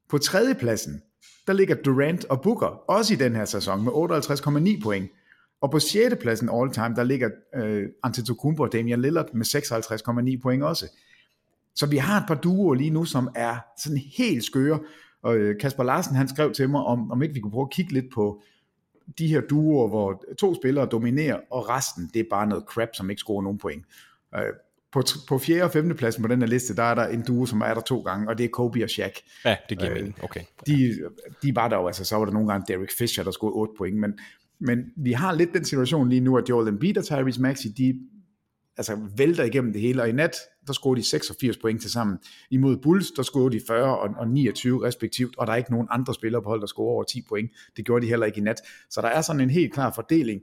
[SPEAKER 2] På tredjepladsen, der ligger Durant og Booker, også i den her sæson, med 58,9 point. Og på 6. pladsen all time, der ligger øh, Antetokounmpo og Damian Lillard med 56,9 point også. Så vi har et par duoer lige nu, som er sådan helt skøre. Og øh, Kasper Larsen, han skrev til mig, om, om ikke vi kunne prøve at kigge lidt på de her duoer, hvor to spillere dominerer, og resten, det er bare noget crap, som ikke scorer nogen point. Øh, på, på 4. og 5. pladsen på den her liste, der er der en duo, som er der to gange, og det er Kobe og Shaq.
[SPEAKER 1] Ja, det giver øh, mening. Okay.
[SPEAKER 2] De, de var der jo, altså så var der nogle gange Derek Fisher, der scorede 8 point, men, men vi har lidt den situation lige nu, at Joel Embiid og Tyrese Maxey, de altså vælter igennem det hele, og i nat, der scorede de 86 point til sammen. Imod Bulls, der scorede de 40 og, og 29 respektivt, og der er ikke nogen andre spillere på hold, der scorer over 10 point. Det gjorde de heller ikke i nat. Så der er sådan en helt klar fordeling,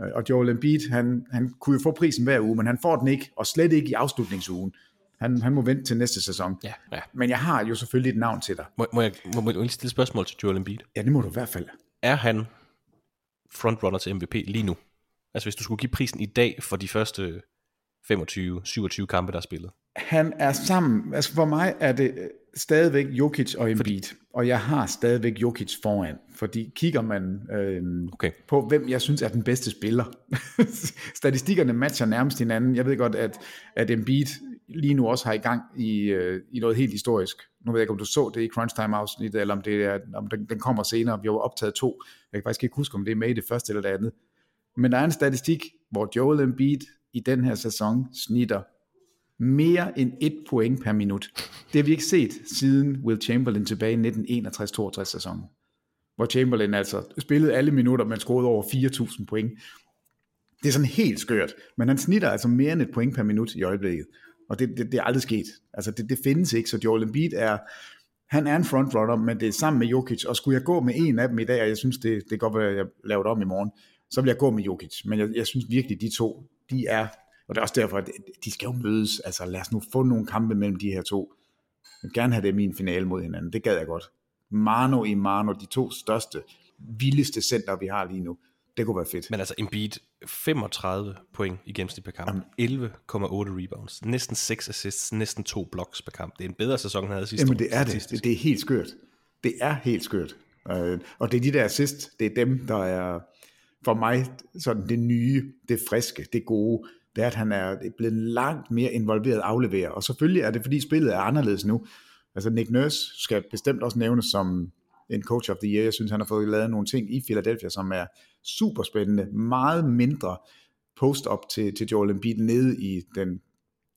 [SPEAKER 2] Øh, og Joel Embiid, han, han kunne jo få prisen hver uge, men han får den ikke, og slet ikke i afslutningsugen. Han, han må vente til næste sæson.
[SPEAKER 1] Ja, ja.
[SPEAKER 2] Men jeg har jo selvfølgelig et navn til dig.
[SPEAKER 1] Må, må, jeg, må, må jeg lige stille spørgsmål til Joel Embiid?
[SPEAKER 2] Ja, det må du i hvert fald.
[SPEAKER 1] Er han frontrunner til MVP lige nu? Altså hvis du skulle give prisen i dag for de første 25-27 kampe, der er spillet?
[SPEAKER 2] Han er sammen, altså for mig er det øh, stadigvæk Jokic og Embiid, fordi... og jeg har stadigvæk Jokic foran, fordi kigger man øh, okay. på, hvem jeg synes er den bedste spiller, statistikkerne matcher nærmest hinanden. Jeg ved godt, at, at Embiid lige nu også har i gang i, øh, i noget helt historisk. Nu ved jeg ikke, om du så det i Crunch Time afsnittet, eller om, det er, om den, den kommer senere. Vi har optaget to. Jeg kan faktisk ikke huske, om det er med i det første eller det andet. Men der er en statistik, hvor Joel Embiid i den her sæson snitter mere end et point per minut. Det har vi ikke set siden Will Chamberlain tilbage i 1961-62 sæsonen. Hvor Chamberlain altså spillede alle minutter, men scorede over 4.000 point. Det er sådan helt skørt, men han snitter altså mere end et point per minut i øjeblikket. Og det, det, det er aldrig sket. Altså det, det findes ikke, så Joel Embiid er, han er en frontrunner, men det er sammen med Jokic, og skulle jeg gå med en af dem i dag, og jeg synes, det, det er godt at jeg laver det om i morgen, så vil jeg gå med Jokic. Men jeg, jeg synes virkelig, de to, de er og det er også derfor, at de skal jo mødes. Altså lad os nu få nogle kampe mellem de her to. Jeg vil gerne have dem i en finale mod hinanden. Det gad jeg godt. Mano i Mano, de to største, vildeste center, vi har lige nu. Det kunne være fedt.
[SPEAKER 1] Men altså Embiid, 35 point i gennemsnit per kamp, 11,8 rebounds, næsten 6 assists, næsten 2 blocks per kamp. Det er en bedre sæson, han havde sidste
[SPEAKER 2] Jamen det er det. det. Det er helt skørt. Det er helt skørt. Øh, og det er de der assist, det er dem, der er for mig sådan det nye, det friske, det gode det er, at han er blevet langt mere involveret afleverer. Og selvfølgelig er det, fordi spillet er anderledes nu. Altså Nick Nurse skal bestemt også nævnes som en coach of the year. Jeg synes, han har fået lavet nogle ting i Philadelphia, som er super spændende. Meget mindre post-up til, til Joel Embiid nede i den,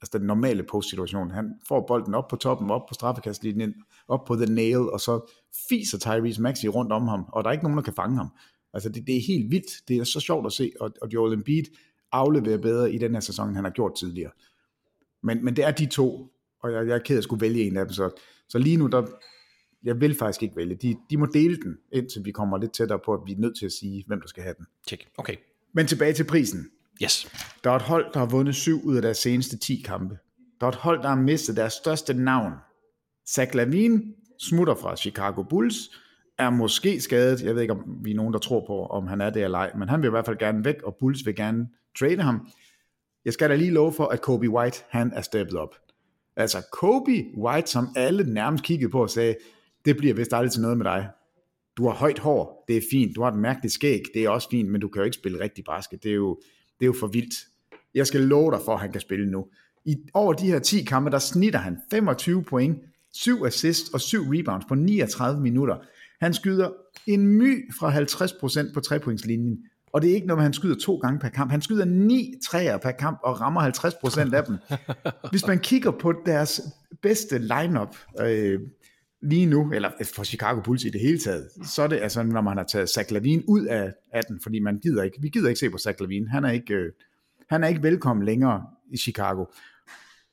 [SPEAKER 2] altså den normale post-situation. Han får bolden op på toppen, op på straffekastlinjen, op på the nail, og så fiser Tyrese Maxey rundt om ham, og der er ikke nogen, der kan fange ham. Altså det, det er helt vildt. Det er så sjovt at se, og, og Joel Embiid afleverer bedre i den her sæson, end han har gjort tidligere. Men, men det er de to, og jeg, jeg er ked af at skulle vælge en af dem, så, så lige nu, der, jeg vil faktisk ikke vælge. De, de må dele den, indtil vi kommer lidt tættere på, at vi er nødt til at sige, hvem der skal have den.
[SPEAKER 1] Check. Okay.
[SPEAKER 2] Men tilbage til prisen.
[SPEAKER 1] Yes.
[SPEAKER 2] Der er et hold, der har vundet syv ud af deres seneste 10 kampe. Der er et hold, der har mistet deres største navn. Zach Lavine smutter fra Chicago Bulls, er måske skadet. Jeg ved ikke, om vi er nogen, der tror på, om han er det eller ej, men han vil i hvert fald gerne væk, og Bulls vil gerne trade ham. Jeg skal da lige love for, at Kobe White, han er steppet op. Altså Kobe White, som alle nærmest kiggede på og sagde, det bliver vist aldrig til noget med dig. Du har højt hår, det er fint. Du har et mærkeligt skæg, det er også fint, men du kan jo ikke spille rigtig basket. Det er jo, det er jo for vildt. Jeg skal love dig for, at han kan spille nu. I over de her 10 kampe, der snitter han 25 point, 7 assists og 7 rebounds på 39 minutter. Han skyder en my fra 50% på trepointslinjen, og det er ikke noget, han skyder to gange per kamp. Han skyder ni træer per kamp og rammer 50% af dem. Hvis man kigger på deres bedste lineup øh, lige nu, eller for Chicago Bulls i det hele taget, så er det altså, når man har taget Zach Lavine ud af, af den, fordi man gider ikke, vi gider ikke se på Zach Lavine. Han er ikke, øh, han er ikke velkommen længere i Chicago.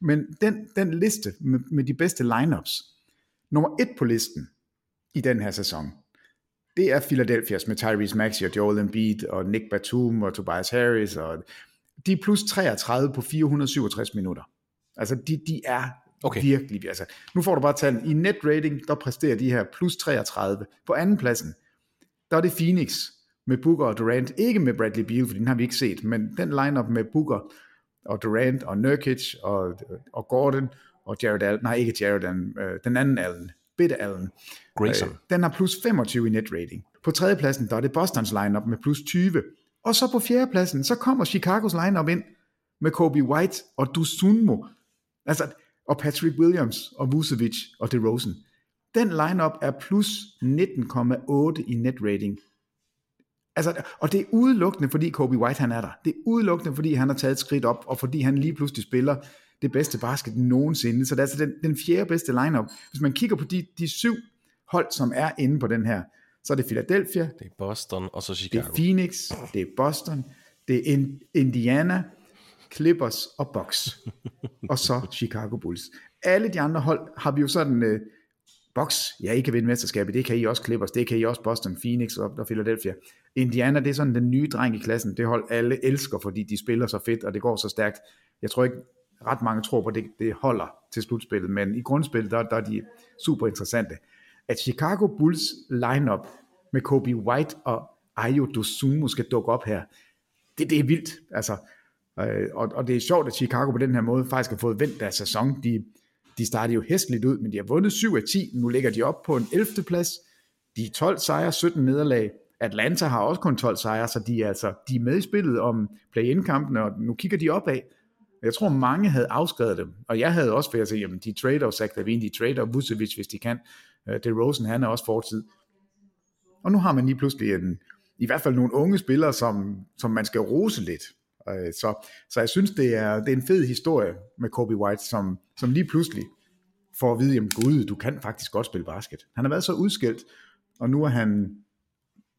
[SPEAKER 2] Men den, den liste med, med de bedste lineups, nummer et på listen i den her sæson, det er Philadelphia's med Tyrese Maxey og Joel Embiid og Nick Batum og Tobias Harris. Og de er plus 33 på 467 minutter. Altså, de, de er okay. virkelig... Altså, nu får du bare tallene. I net rating, der præsterer de her plus 33. På anden pladsen, der er det Phoenix med Booker og Durant. Ikke med Bradley Beal, for den har vi ikke set, men den lineup med Booker og Durant og Nurkic og, og Gordon og Jared Allen. Nej, ikke Jared Allen. Øh, den anden Allen. Bitte Allen.
[SPEAKER 1] Grayson.
[SPEAKER 2] Øh, den har plus 25 i net rating. På tredjepladsen, der er det Bostons lineup med plus 20. Og så på fjerdepladsen, så kommer Chicagos lineup ind med Kobe White og Dusunmo. Altså, og Patrick Williams og Vucevic og DeRozan. Den lineup er plus 19,8 i net rating. Altså, og det er udelukkende, fordi Kobe White han er der. Det er udelukkende, fordi han har taget et skridt op, og fordi han lige pludselig spiller det bedste basket nogensinde. Så det er altså den, den fjerde bedste lineup. Hvis man kigger på de, de syv hold, som er inde på den her, så er det Philadelphia,
[SPEAKER 1] Det er Boston og så Chicago.
[SPEAKER 2] det er Phoenix, det er Boston, det er Indiana, Clippers og Bucks. og så Chicago Bulls. Alle de andre hold har vi jo sådan, uh, Bucks, ja, I kan vinde mesterskabet, det kan I også Clippers, det kan I også Boston, Phoenix og, og Philadelphia. Indiana, det er sådan den nye dreng i klassen, det hold alle elsker, fordi de spiller så fedt, og det går så stærkt. Jeg tror ikke, ret mange tror på, at det, det holder til slutspillet, men i grundspillet, der, der er de super interessante. At Chicago Bulls lineup med Kobe White og Ayo Dosunmu skal dukke op her, det, det er vildt. Altså, øh, og, og det er sjovt, at Chicago på den her måde faktisk har fået vendt deres sæson. De, de startede jo hæstligt ud, men de har vundet 7 af 10. Nu ligger de op på en 11. plads. De er 12 sejre, 17 nederlag. Atlanta har også kun 12 sejre, så de er, altså, de er med i spillet om play-in-kampene, og nu kigger de opad. Jeg tror, mange havde afskrevet dem, og jeg havde også, for jeg sagde, jamen, de trader Zach Lavine, de trader Vucevic, hvis de kan. Øh, det Rosen, han er også fortid. Og nu har man lige pludselig en, i hvert fald nogle unge spillere, som, som man skal rose lidt. Øh, så, så jeg synes, det er, det er en fed historie med Kobe White, som, som lige pludselig får at vide, jamen gud, du kan faktisk godt spille basket. Han har været så udskilt, og nu er han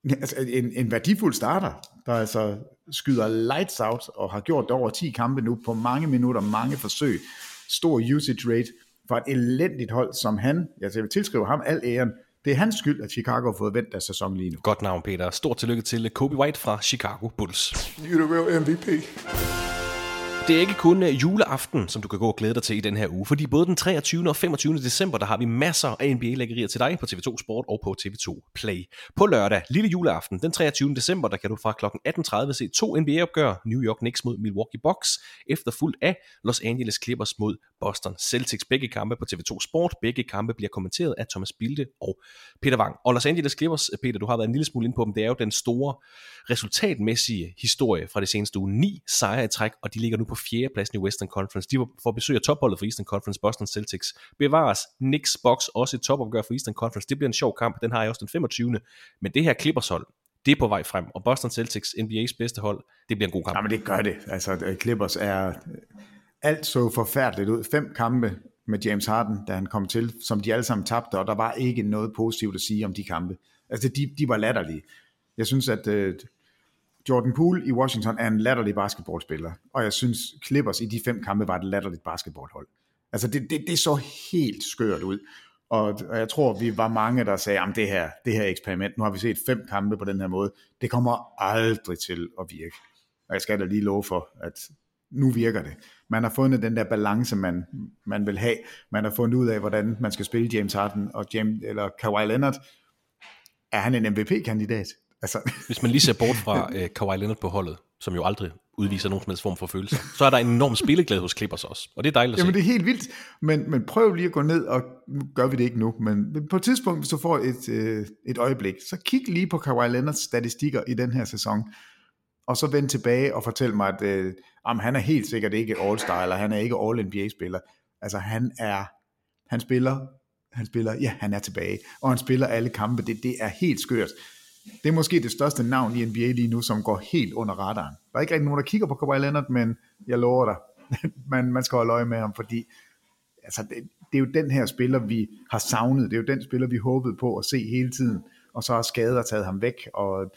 [SPEAKER 2] altså en, en værdifuld starter, der altså skyder lights out, og har gjort det over 10 kampe nu, på mange minutter, mange forsøg, stor usage rate, for et elendigt hold som han, jeg vil tilskrive ham al æren, det er hans skyld, at Chicago har fået vendt deres sæson lige nu.
[SPEAKER 1] Godt navn, Peter. Stort tillykke til Kobe White fra Chicago Bulls.
[SPEAKER 3] You're the real MVP.
[SPEAKER 1] Det er ikke kun øh, juleaften, som du kan gå og glæde dig til i den her uge, fordi både den 23. og 25. december, der har vi masser af NBA-lækkerier til dig på TV2 Sport og på TV2 Play. På lørdag, lille juleaften, den 23. december, der kan du fra kl. 18.30 se to NBA-opgør, New York Knicks mod Milwaukee Bucks, efterfulgt af Los Angeles Clippers mod Boston Celtics. Begge kampe på TV2 Sport, begge kampe bliver kommenteret af Thomas Bilde og Peter Wang. Og Los Angeles Clippers, eh, Peter, du har været en lille smule ind på dem, det er jo den store resultatmæssige historie fra det seneste uge. Ni sejre i træk, og de ligger nu på fjerdepladsen i Western Conference. De får besøg af topholdet for Eastern Conference, Boston Celtics. Bevares Knicks box også et topopgør for Eastern Conference. Det bliver en sjov kamp, den har jeg også den 25. Men det her Clippers hold, det er på vej frem, og Boston Celtics, NBA's bedste hold, det bliver en god kamp.
[SPEAKER 2] Ja, men det gør det. Altså, Clippers er... Alt så forfærdeligt ud. Fem kampe med James Harden, da han kom til, som de alle sammen tabte, og der var ikke noget positivt at sige om de kampe. Altså, de, de var latterlige. Jeg synes, at øh, Jordan Poole i Washington er en latterlig basketballspiller, og jeg synes, Clippers i de fem kampe var et latterligt basketballhold. Altså, det, det, det så helt skørt ud. Og, og jeg tror, vi var mange, der sagde, at det her, det her eksperiment, nu har vi set fem kampe på den her måde, det kommer aldrig til at virke. Og jeg skal da lige love for, at nu virker det. Man har fundet den der balance, man, man vil have. Man har fundet ud af, hvordan man skal spille James Harden og James, eller Kawhi Leonard. Er han en MVP-kandidat?
[SPEAKER 1] Altså. Hvis man lige ser bort fra uh, Kawhi Leonard på holdet, som jo aldrig udviser nogen som helst form for følelser, så er der en enorm spilleglæde hos Clippers også, og det er dejligt at
[SPEAKER 2] Jamen se. det er helt vildt, men, men prøv lige at gå ned, og nu gør vi det ikke nu, men på et tidspunkt, hvis du får et, øh, et øjeblik, så kig lige på Kawhi Leonards statistikker i den her sæson, og så vend tilbage og fortæl mig, at øh, jamen, han er helt sikkert ikke All-Star, eller han er ikke All-NBA-spiller. Altså han er, han spiller, han spiller, ja, han er tilbage, og han spiller alle kampe, det, det er helt skørt. Det er måske det største navn i NBA lige nu, som går helt under radaren. Der er ikke rigtig nogen, der kigger på Kawhi Leonard, men jeg lover dig, man, man skal holde øje med ham, fordi altså, det, det er jo den her spiller, vi har savnet. Det er jo den spiller, vi håbede på at se hele tiden, og så har skader taget ham væk, og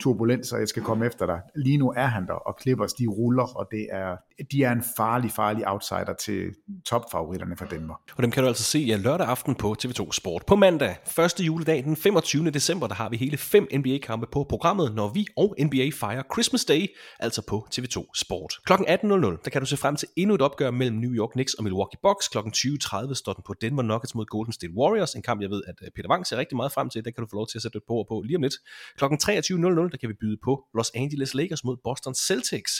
[SPEAKER 2] turbulens, og jeg skal komme efter dig. Lige nu er han der, og Clippers, de ruller, og det er, de er en farlig, farlig outsider til topfavoritterne fra Denver.
[SPEAKER 1] Og dem kan du altså se ja, lørdag aften på TV2 Sport. På mandag, første juledag, den 25. december, der har vi hele fem NBA-kampe på programmet, når vi og NBA fejrer Christmas Day, altså på TV2 Sport. Klokken 18.00, der kan du se frem til endnu et opgør mellem New York Knicks og Milwaukee Bucks. Klokken 20.30 står den på Denver Nuggets mod Golden State Warriors, en kamp, jeg ved, at øh, Peter Wang ser rigtig meget frem til. Der kan du få lov til at sætte et på på lige om lidt. Klokken 23.00 der kan vi byde på Los Angeles Lakers mod Boston Celtics.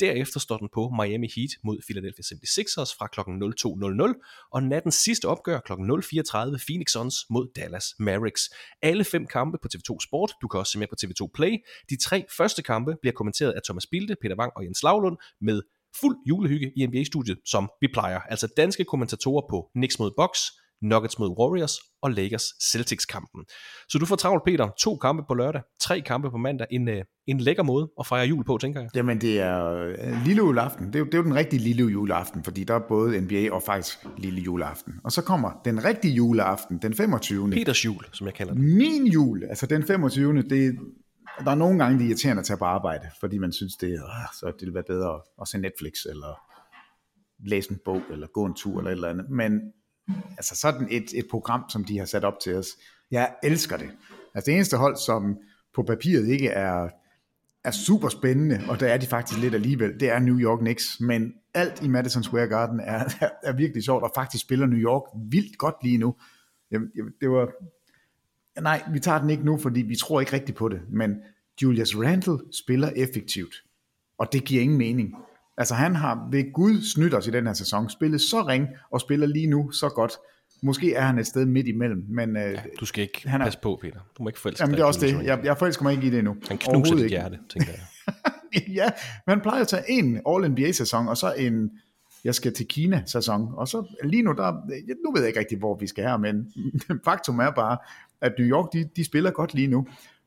[SPEAKER 1] Derefter står den på Miami Heat mod Philadelphia 76ers fra kl. 02.00, og nattens sidste opgør kl. 04.30 Phoenix Suns mod Dallas Mavericks. Alle fem kampe på TV2 Sport. Du kan også se med på TV2 Play. De tre første kampe bliver kommenteret af Thomas Bilde, Peter Wang og Jens Lavlund med fuld julehygge i NBA-studiet, som vi plejer. Altså danske kommentatorer på Knicks mod Bucks, Nuggets mod Warriors og Lakers Celtics kampen. Så du får travlt, Peter. To kampe på lørdag, tre kampe på mandag. En, øh, en lækker måde at fejre jul på, tænker jeg.
[SPEAKER 2] Jamen, det er øh, lille juleaften. Det er, jo, det er jo den rigtige lille juleaften, fordi der er både NBA og faktisk lille juleaften. Og så kommer den rigtige juleaften, den 25.
[SPEAKER 1] Peters jul, som jeg kalder det.
[SPEAKER 2] Min jul, altså den 25. Det, der er nogle gange, det er irriterende at tage på arbejde, fordi man synes, det, øh, så det vil være bedre at se Netflix, eller læse en bog, eller gå en tur, eller et eller andet. Men altså sådan et, et program, som de har sat op til os. Jeg elsker det. Altså det eneste hold, som på papiret ikke er, er super spændende, og der er de faktisk lidt alligevel, det er New York Knicks, men alt i Madison Square Garden er, er, er virkelig sjovt, og faktisk spiller New York vildt godt lige nu. Jamen, det var, nej, vi tager den ikke nu, fordi vi tror ikke rigtigt på det, men Julius Randle spiller effektivt, og det giver ingen mening. Altså han har ved Gud snydt os i den her sæson, spillet så ring og spiller lige nu så godt. Måske er han et sted midt imellem, men... Øh, ja,
[SPEAKER 1] du skal ikke han er, passe på, Peter. Du må ikke forelske
[SPEAKER 2] jamen, det er også det. Jeg, jeg forelsker mig ikke i det endnu.
[SPEAKER 1] Han knuser dit hjerte, tænker
[SPEAKER 2] jeg. ja, man plejer at tage en All-NBA-sæson, og så en jeg skal til Kina-sæson. Og så lige nu, der, nu ved jeg ikke rigtig, hvor vi skal her, men faktum er bare, at New York, de, de spiller godt lige nu.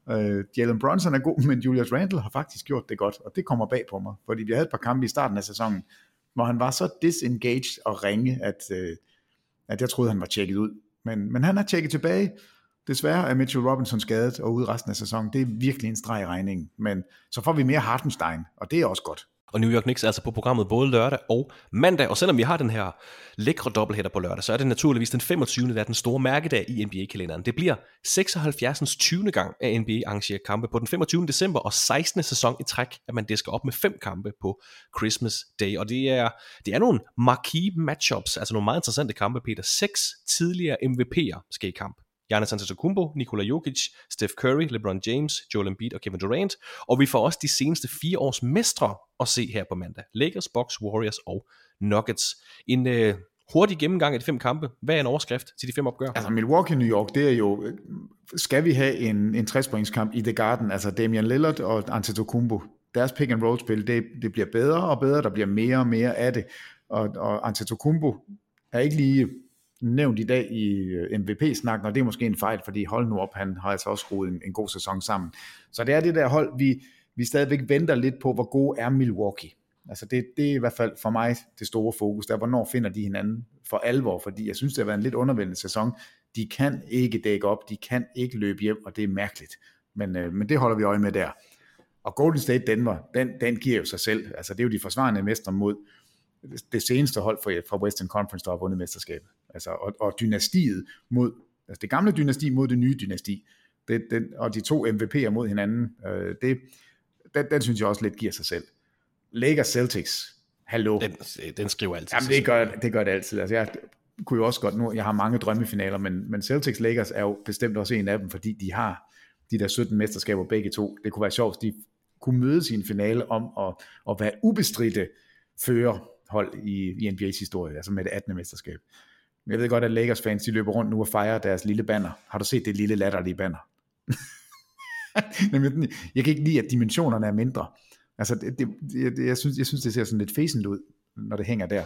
[SPEAKER 2] Øh, Jalen Brunson er god, men Julius Randle har faktisk gjort det godt, og det kommer bag på mig, fordi vi havde et par kampe i starten af sæsonen, hvor han var så disengaged og ringe, at, øh, at jeg troede, han var tjekket ud. Men, men han er tjekket tilbage. Desværre er Mitchell Robinson skadet og ude resten af sæsonen. Det er virkelig en streg i regningen. Men så får vi mere Hartenstein, og det er også godt
[SPEAKER 1] og New York Knicks er altså på programmet både lørdag og mandag. Og selvom vi har den her lækre dobbelthætter på lørdag, så er det naturligvis den 25. der er den store mærkedag i NBA-kalenderen. Det bliver 76. 20. gang, at NBA arrangerer kampe på den 25. december og 16. sæson i træk, at man disker op med fem kampe på Christmas Day. Og det er, det er nogle marquee matchups, altså nogle meget interessante kampe, Peter. Seks tidligere MVP'er skal i kamp. Giannis Antetokounmpo, Nikola Jokic, Steph Curry, LeBron James, Joel Embiid og Kevin Durant. Og vi får også de seneste fire års mestre at se her på mandag. Lakers, Bucks, Warriors og Nuggets. En øh, hurtig gennemgang af de fem kampe. Hvad er en overskrift til de fem opgør?
[SPEAKER 2] Altså Milwaukee, New York, det er jo... Skal vi have en, en 60 kamp i The Garden, altså Damian Lillard og Antetokounmpo, deres pick and roll spil, det, det bliver bedre og bedre, der bliver mere og mere af det, og, og Antetokounmpo er ikke lige nævnt i dag i øh, MVP-snakken, og det er måske en fejl, fordi hold nu op, han har altså også skruet en, en god sæson sammen. Så det er det der hold, vi, vi stadigvæk venter lidt på, hvor god er Milwaukee. Altså det, det er i hvert fald for mig det store fokus, der hvornår finder de hinanden for alvor, fordi jeg synes, det har været en lidt undervældende sæson. De kan ikke dække op, de kan ikke løbe hjem, og det er mærkeligt. Men, øh, men det holder vi øje med der. Og Golden State Denver, den, den giver jo sig selv. Altså det er jo de forsvarende mestre mod det seneste hold fra, fra Western Conference, der har vundet mesterskabet. Altså, og, og dynastiet mod, altså det gamle dynasti mod det nye dynasti. Det, den, og de to MVP'er mod hinanden, øh, det, den, den synes jeg også lidt giver sig selv. Lakers Celtics, hallo.
[SPEAKER 1] Den, den skriver altid.
[SPEAKER 2] Jamen det gør, det gør det altid. Altså jeg kunne jo også godt nu, jeg har mange drømmefinaler, men, men Celtics Lakers er jo bestemt også en af dem, fordi de har de der 17 mesterskaber begge to. Det kunne være sjovt, hvis de kunne mødes i en finale om at, at være ubestridte førerhold i, i NBA's historie, altså med det 18. mesterskab. Jeg ved godt, at Lakers fans, de løber rundt nu og fejrer deres lille banner. Har du set det lille latterlige banner? jeg kan ikke lide, at dimensionerne er mindre. Altså, det, det, det, jeg, synes, jeg synes, det ser sådan lidt fæsent ud, når det hænger der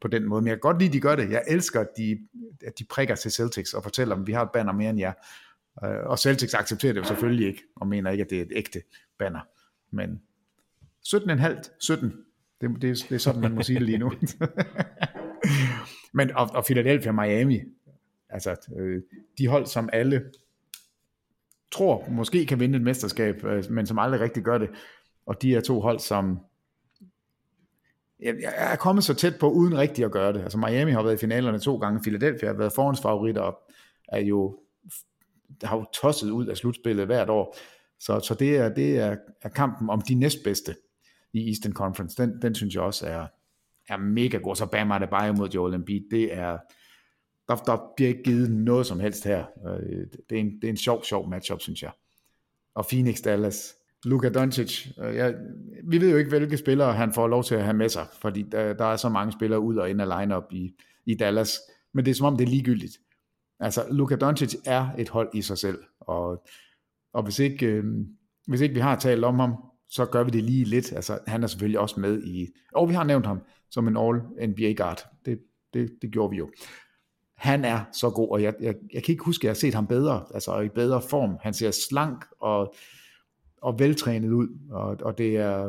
[SPEAKER 2] på den måde. Men jeg kan godt lide, at de gør det. Jeg elsker, at de, at de prikker til Celtics og fortæller dem, at vi har et banner mere end jer. Øh, og Celtics accepterer det jo selvfølgelig ikke, og mener ikke, at det er et ægte banner. Men 17,5, 17, det, det, det er sådan, man må sige det lige nu. Men, og, og Philadelphia og Miami, altså øh, de hold, som alle tror måske kan vinde et mesterskab, øh, men som aldrig rigtig gør det. Og de er to hold, som jeg, jeg er kommet så tæt på, uden rigtig at gøre det. Altså Miami har været i finalerne to gange, Philadelphia har været forhåndsfavoritter, og er jo, har jo tosset ud af slutspillet hvert år. Så, så det, er, det er, er kampen om de næstbedste i Eastern Conference. Den, den synes jeg også er, er mega god. Så Bam Adebayo mod Joel Embiid, det er, der, der bliver ikke givet noget som helst her. Øh, det er en, det er en sjov, sjov matchup, synes jeg. Og Phoenix Dallas, Luka Doncic, øh, ja, jeg, vi ved jo ikke, hvilke spillere han får lov til at have med sig, fordi der, der er så mange spillere ud og ind af lineup i, i Dallas, men det er som om, det er ligegyldigt. Altså, Luka Doncic er et hold i sig selv, og, og hvis, ikke, øh, hvis ikke vi har talt om ham, så gør vi det lige lidt. Altså, han er selvfølgelig også med i, og vi har nævnt ham som en All-NBA-guard. Det, det, det gjorde vi jo. Han er så god, og jeg, jeg, jeg kan ikke huske, at jeg har set ham bedre, altså i bedre form. Han ser slank og, og veltrænet ud, og, og det, er,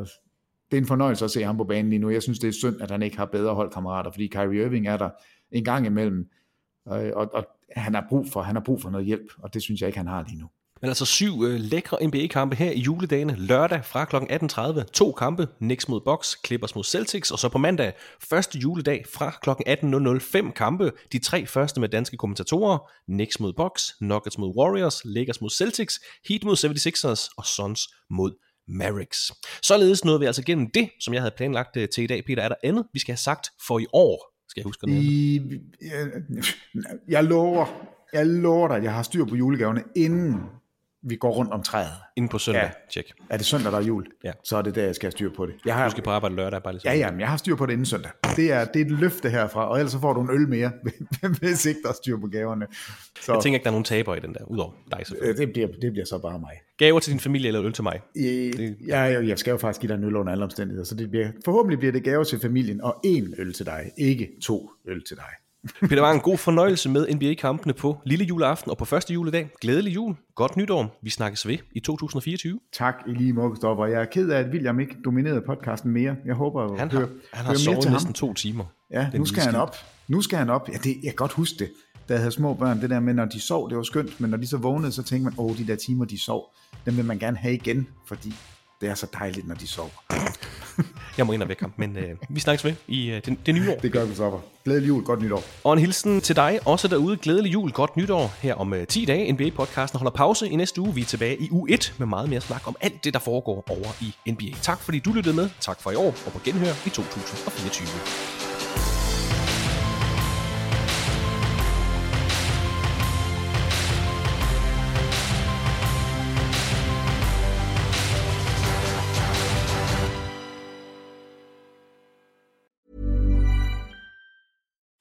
[SPEAKER 2] det er en fornøjelse at se ham på banen lige nu. Jeg synes, det er synd, at han ikke har bedre holdkammerater, fordi Kyrie Irving er der en gang imellem, og, og, og han, har brug for, han har brug for noget hjælp, og det synes jeg ikke, han har lige nu.
[SPEAKER 1] Men altså syv øh, lækre NBA-kampe her i juledagene. Lørdag fra kl. 18.30. To kampe. Knicks mod Bucks, Clippers mod Celtics. Og så på mandag, første juledag fra kl. 18.00. Fem kampe. De tre første med danske kommentatorer. Knicks mod Bucks, Nuggets mod Warriors, Lakers mod Celtics, Heat mod 76ers og Suns mod Mavericks. Således nåede vi altså gennem det, som jeg havde planlagt øh, til i dag. Peter, er der andet, vi skal have sagt for i år? Skal jeg huske det?
[SPEAKER 2] I, jeg, jeg lover, jeg lover dig, at jeg har styr på julegaverne, inden vi går rundt om træet.
[SPEAKER 1] Inden på søndag, ja. Tjek.
[SPEAKER 2] Er det søndag, der er jul?
[SPEAKER 1] Ja.
[SPEAKER 2] Så er det der, jeg skal have styr på det. Jeg har,
[SPEAKER 1] du skal på arbejde lørdag, bare lige
[SPEAKER 2] Ja, ja, men jeg har styr på det inden søndag. Det er, det er et løfte herfra, og ellers så får du en øl mere, hvis ikke der er styr på gaverne.
[SPEAKER 1] Så, jeg tænker ikke, der er nogen taber i den der, udover dig
[SPEAKER 2] selvfølgelig. Det bliver, det bliver så bare mig.
[SPEAKER 1] Gaver til din familie eller øl til mig?
[SPEAKER 2] I, det, ja, jeg, jeg skal jo faktisk give dig en øl under alle omstændigheder, så det bliver, forhåbentlig bliver det gaver til familien, og én øl til dig, ikke to øl til dig.
[SPEAKER 1] Peter var en god fornøjelse med NBA-kampene på lille juleaften og på første juledag. Glædelig jul, godt nytår. Vi snakkes ved i 2024.
[SPEAKER 2] Tak i lige måde, Stopper. Jeg er ked af, at William ikke dominerede podcasten mere. Jeg håber, at
[SPEAKER 1] han har, høre, han har sovet næsten to timer.
[SPEAKER 2] Ja, nu skal han op. Nu skal han op. Ja, det, jeg kan godt huske det, da jeg havde små børn. Det der med, når de sov, det var skønt. Men når de så vågnede, så tænkte man, åh, de der timer, de sov, dem vil man gerne have igen, fordi det er så dejligt, når de sover.
[SPEAKER 1] jeg må ind og væk ham, men øh, vi snakkes ved i øh, det, det nye år.
[SPEAKER 2] Det gør vi så. Glædelig jul, godt nytår.
[SPEAKER 1] Og en hilsen til dig, også derude. Glædelig jul, godt nytår. Her om øh, 10 dage, NBA-podcasten holder pause i næste uge. Vi er tilbage i u 1 med meget mere snak om alt det, der foregår over i NBA. Tak fordi du lyttede med. Tak for i år, og på genhør i 2024.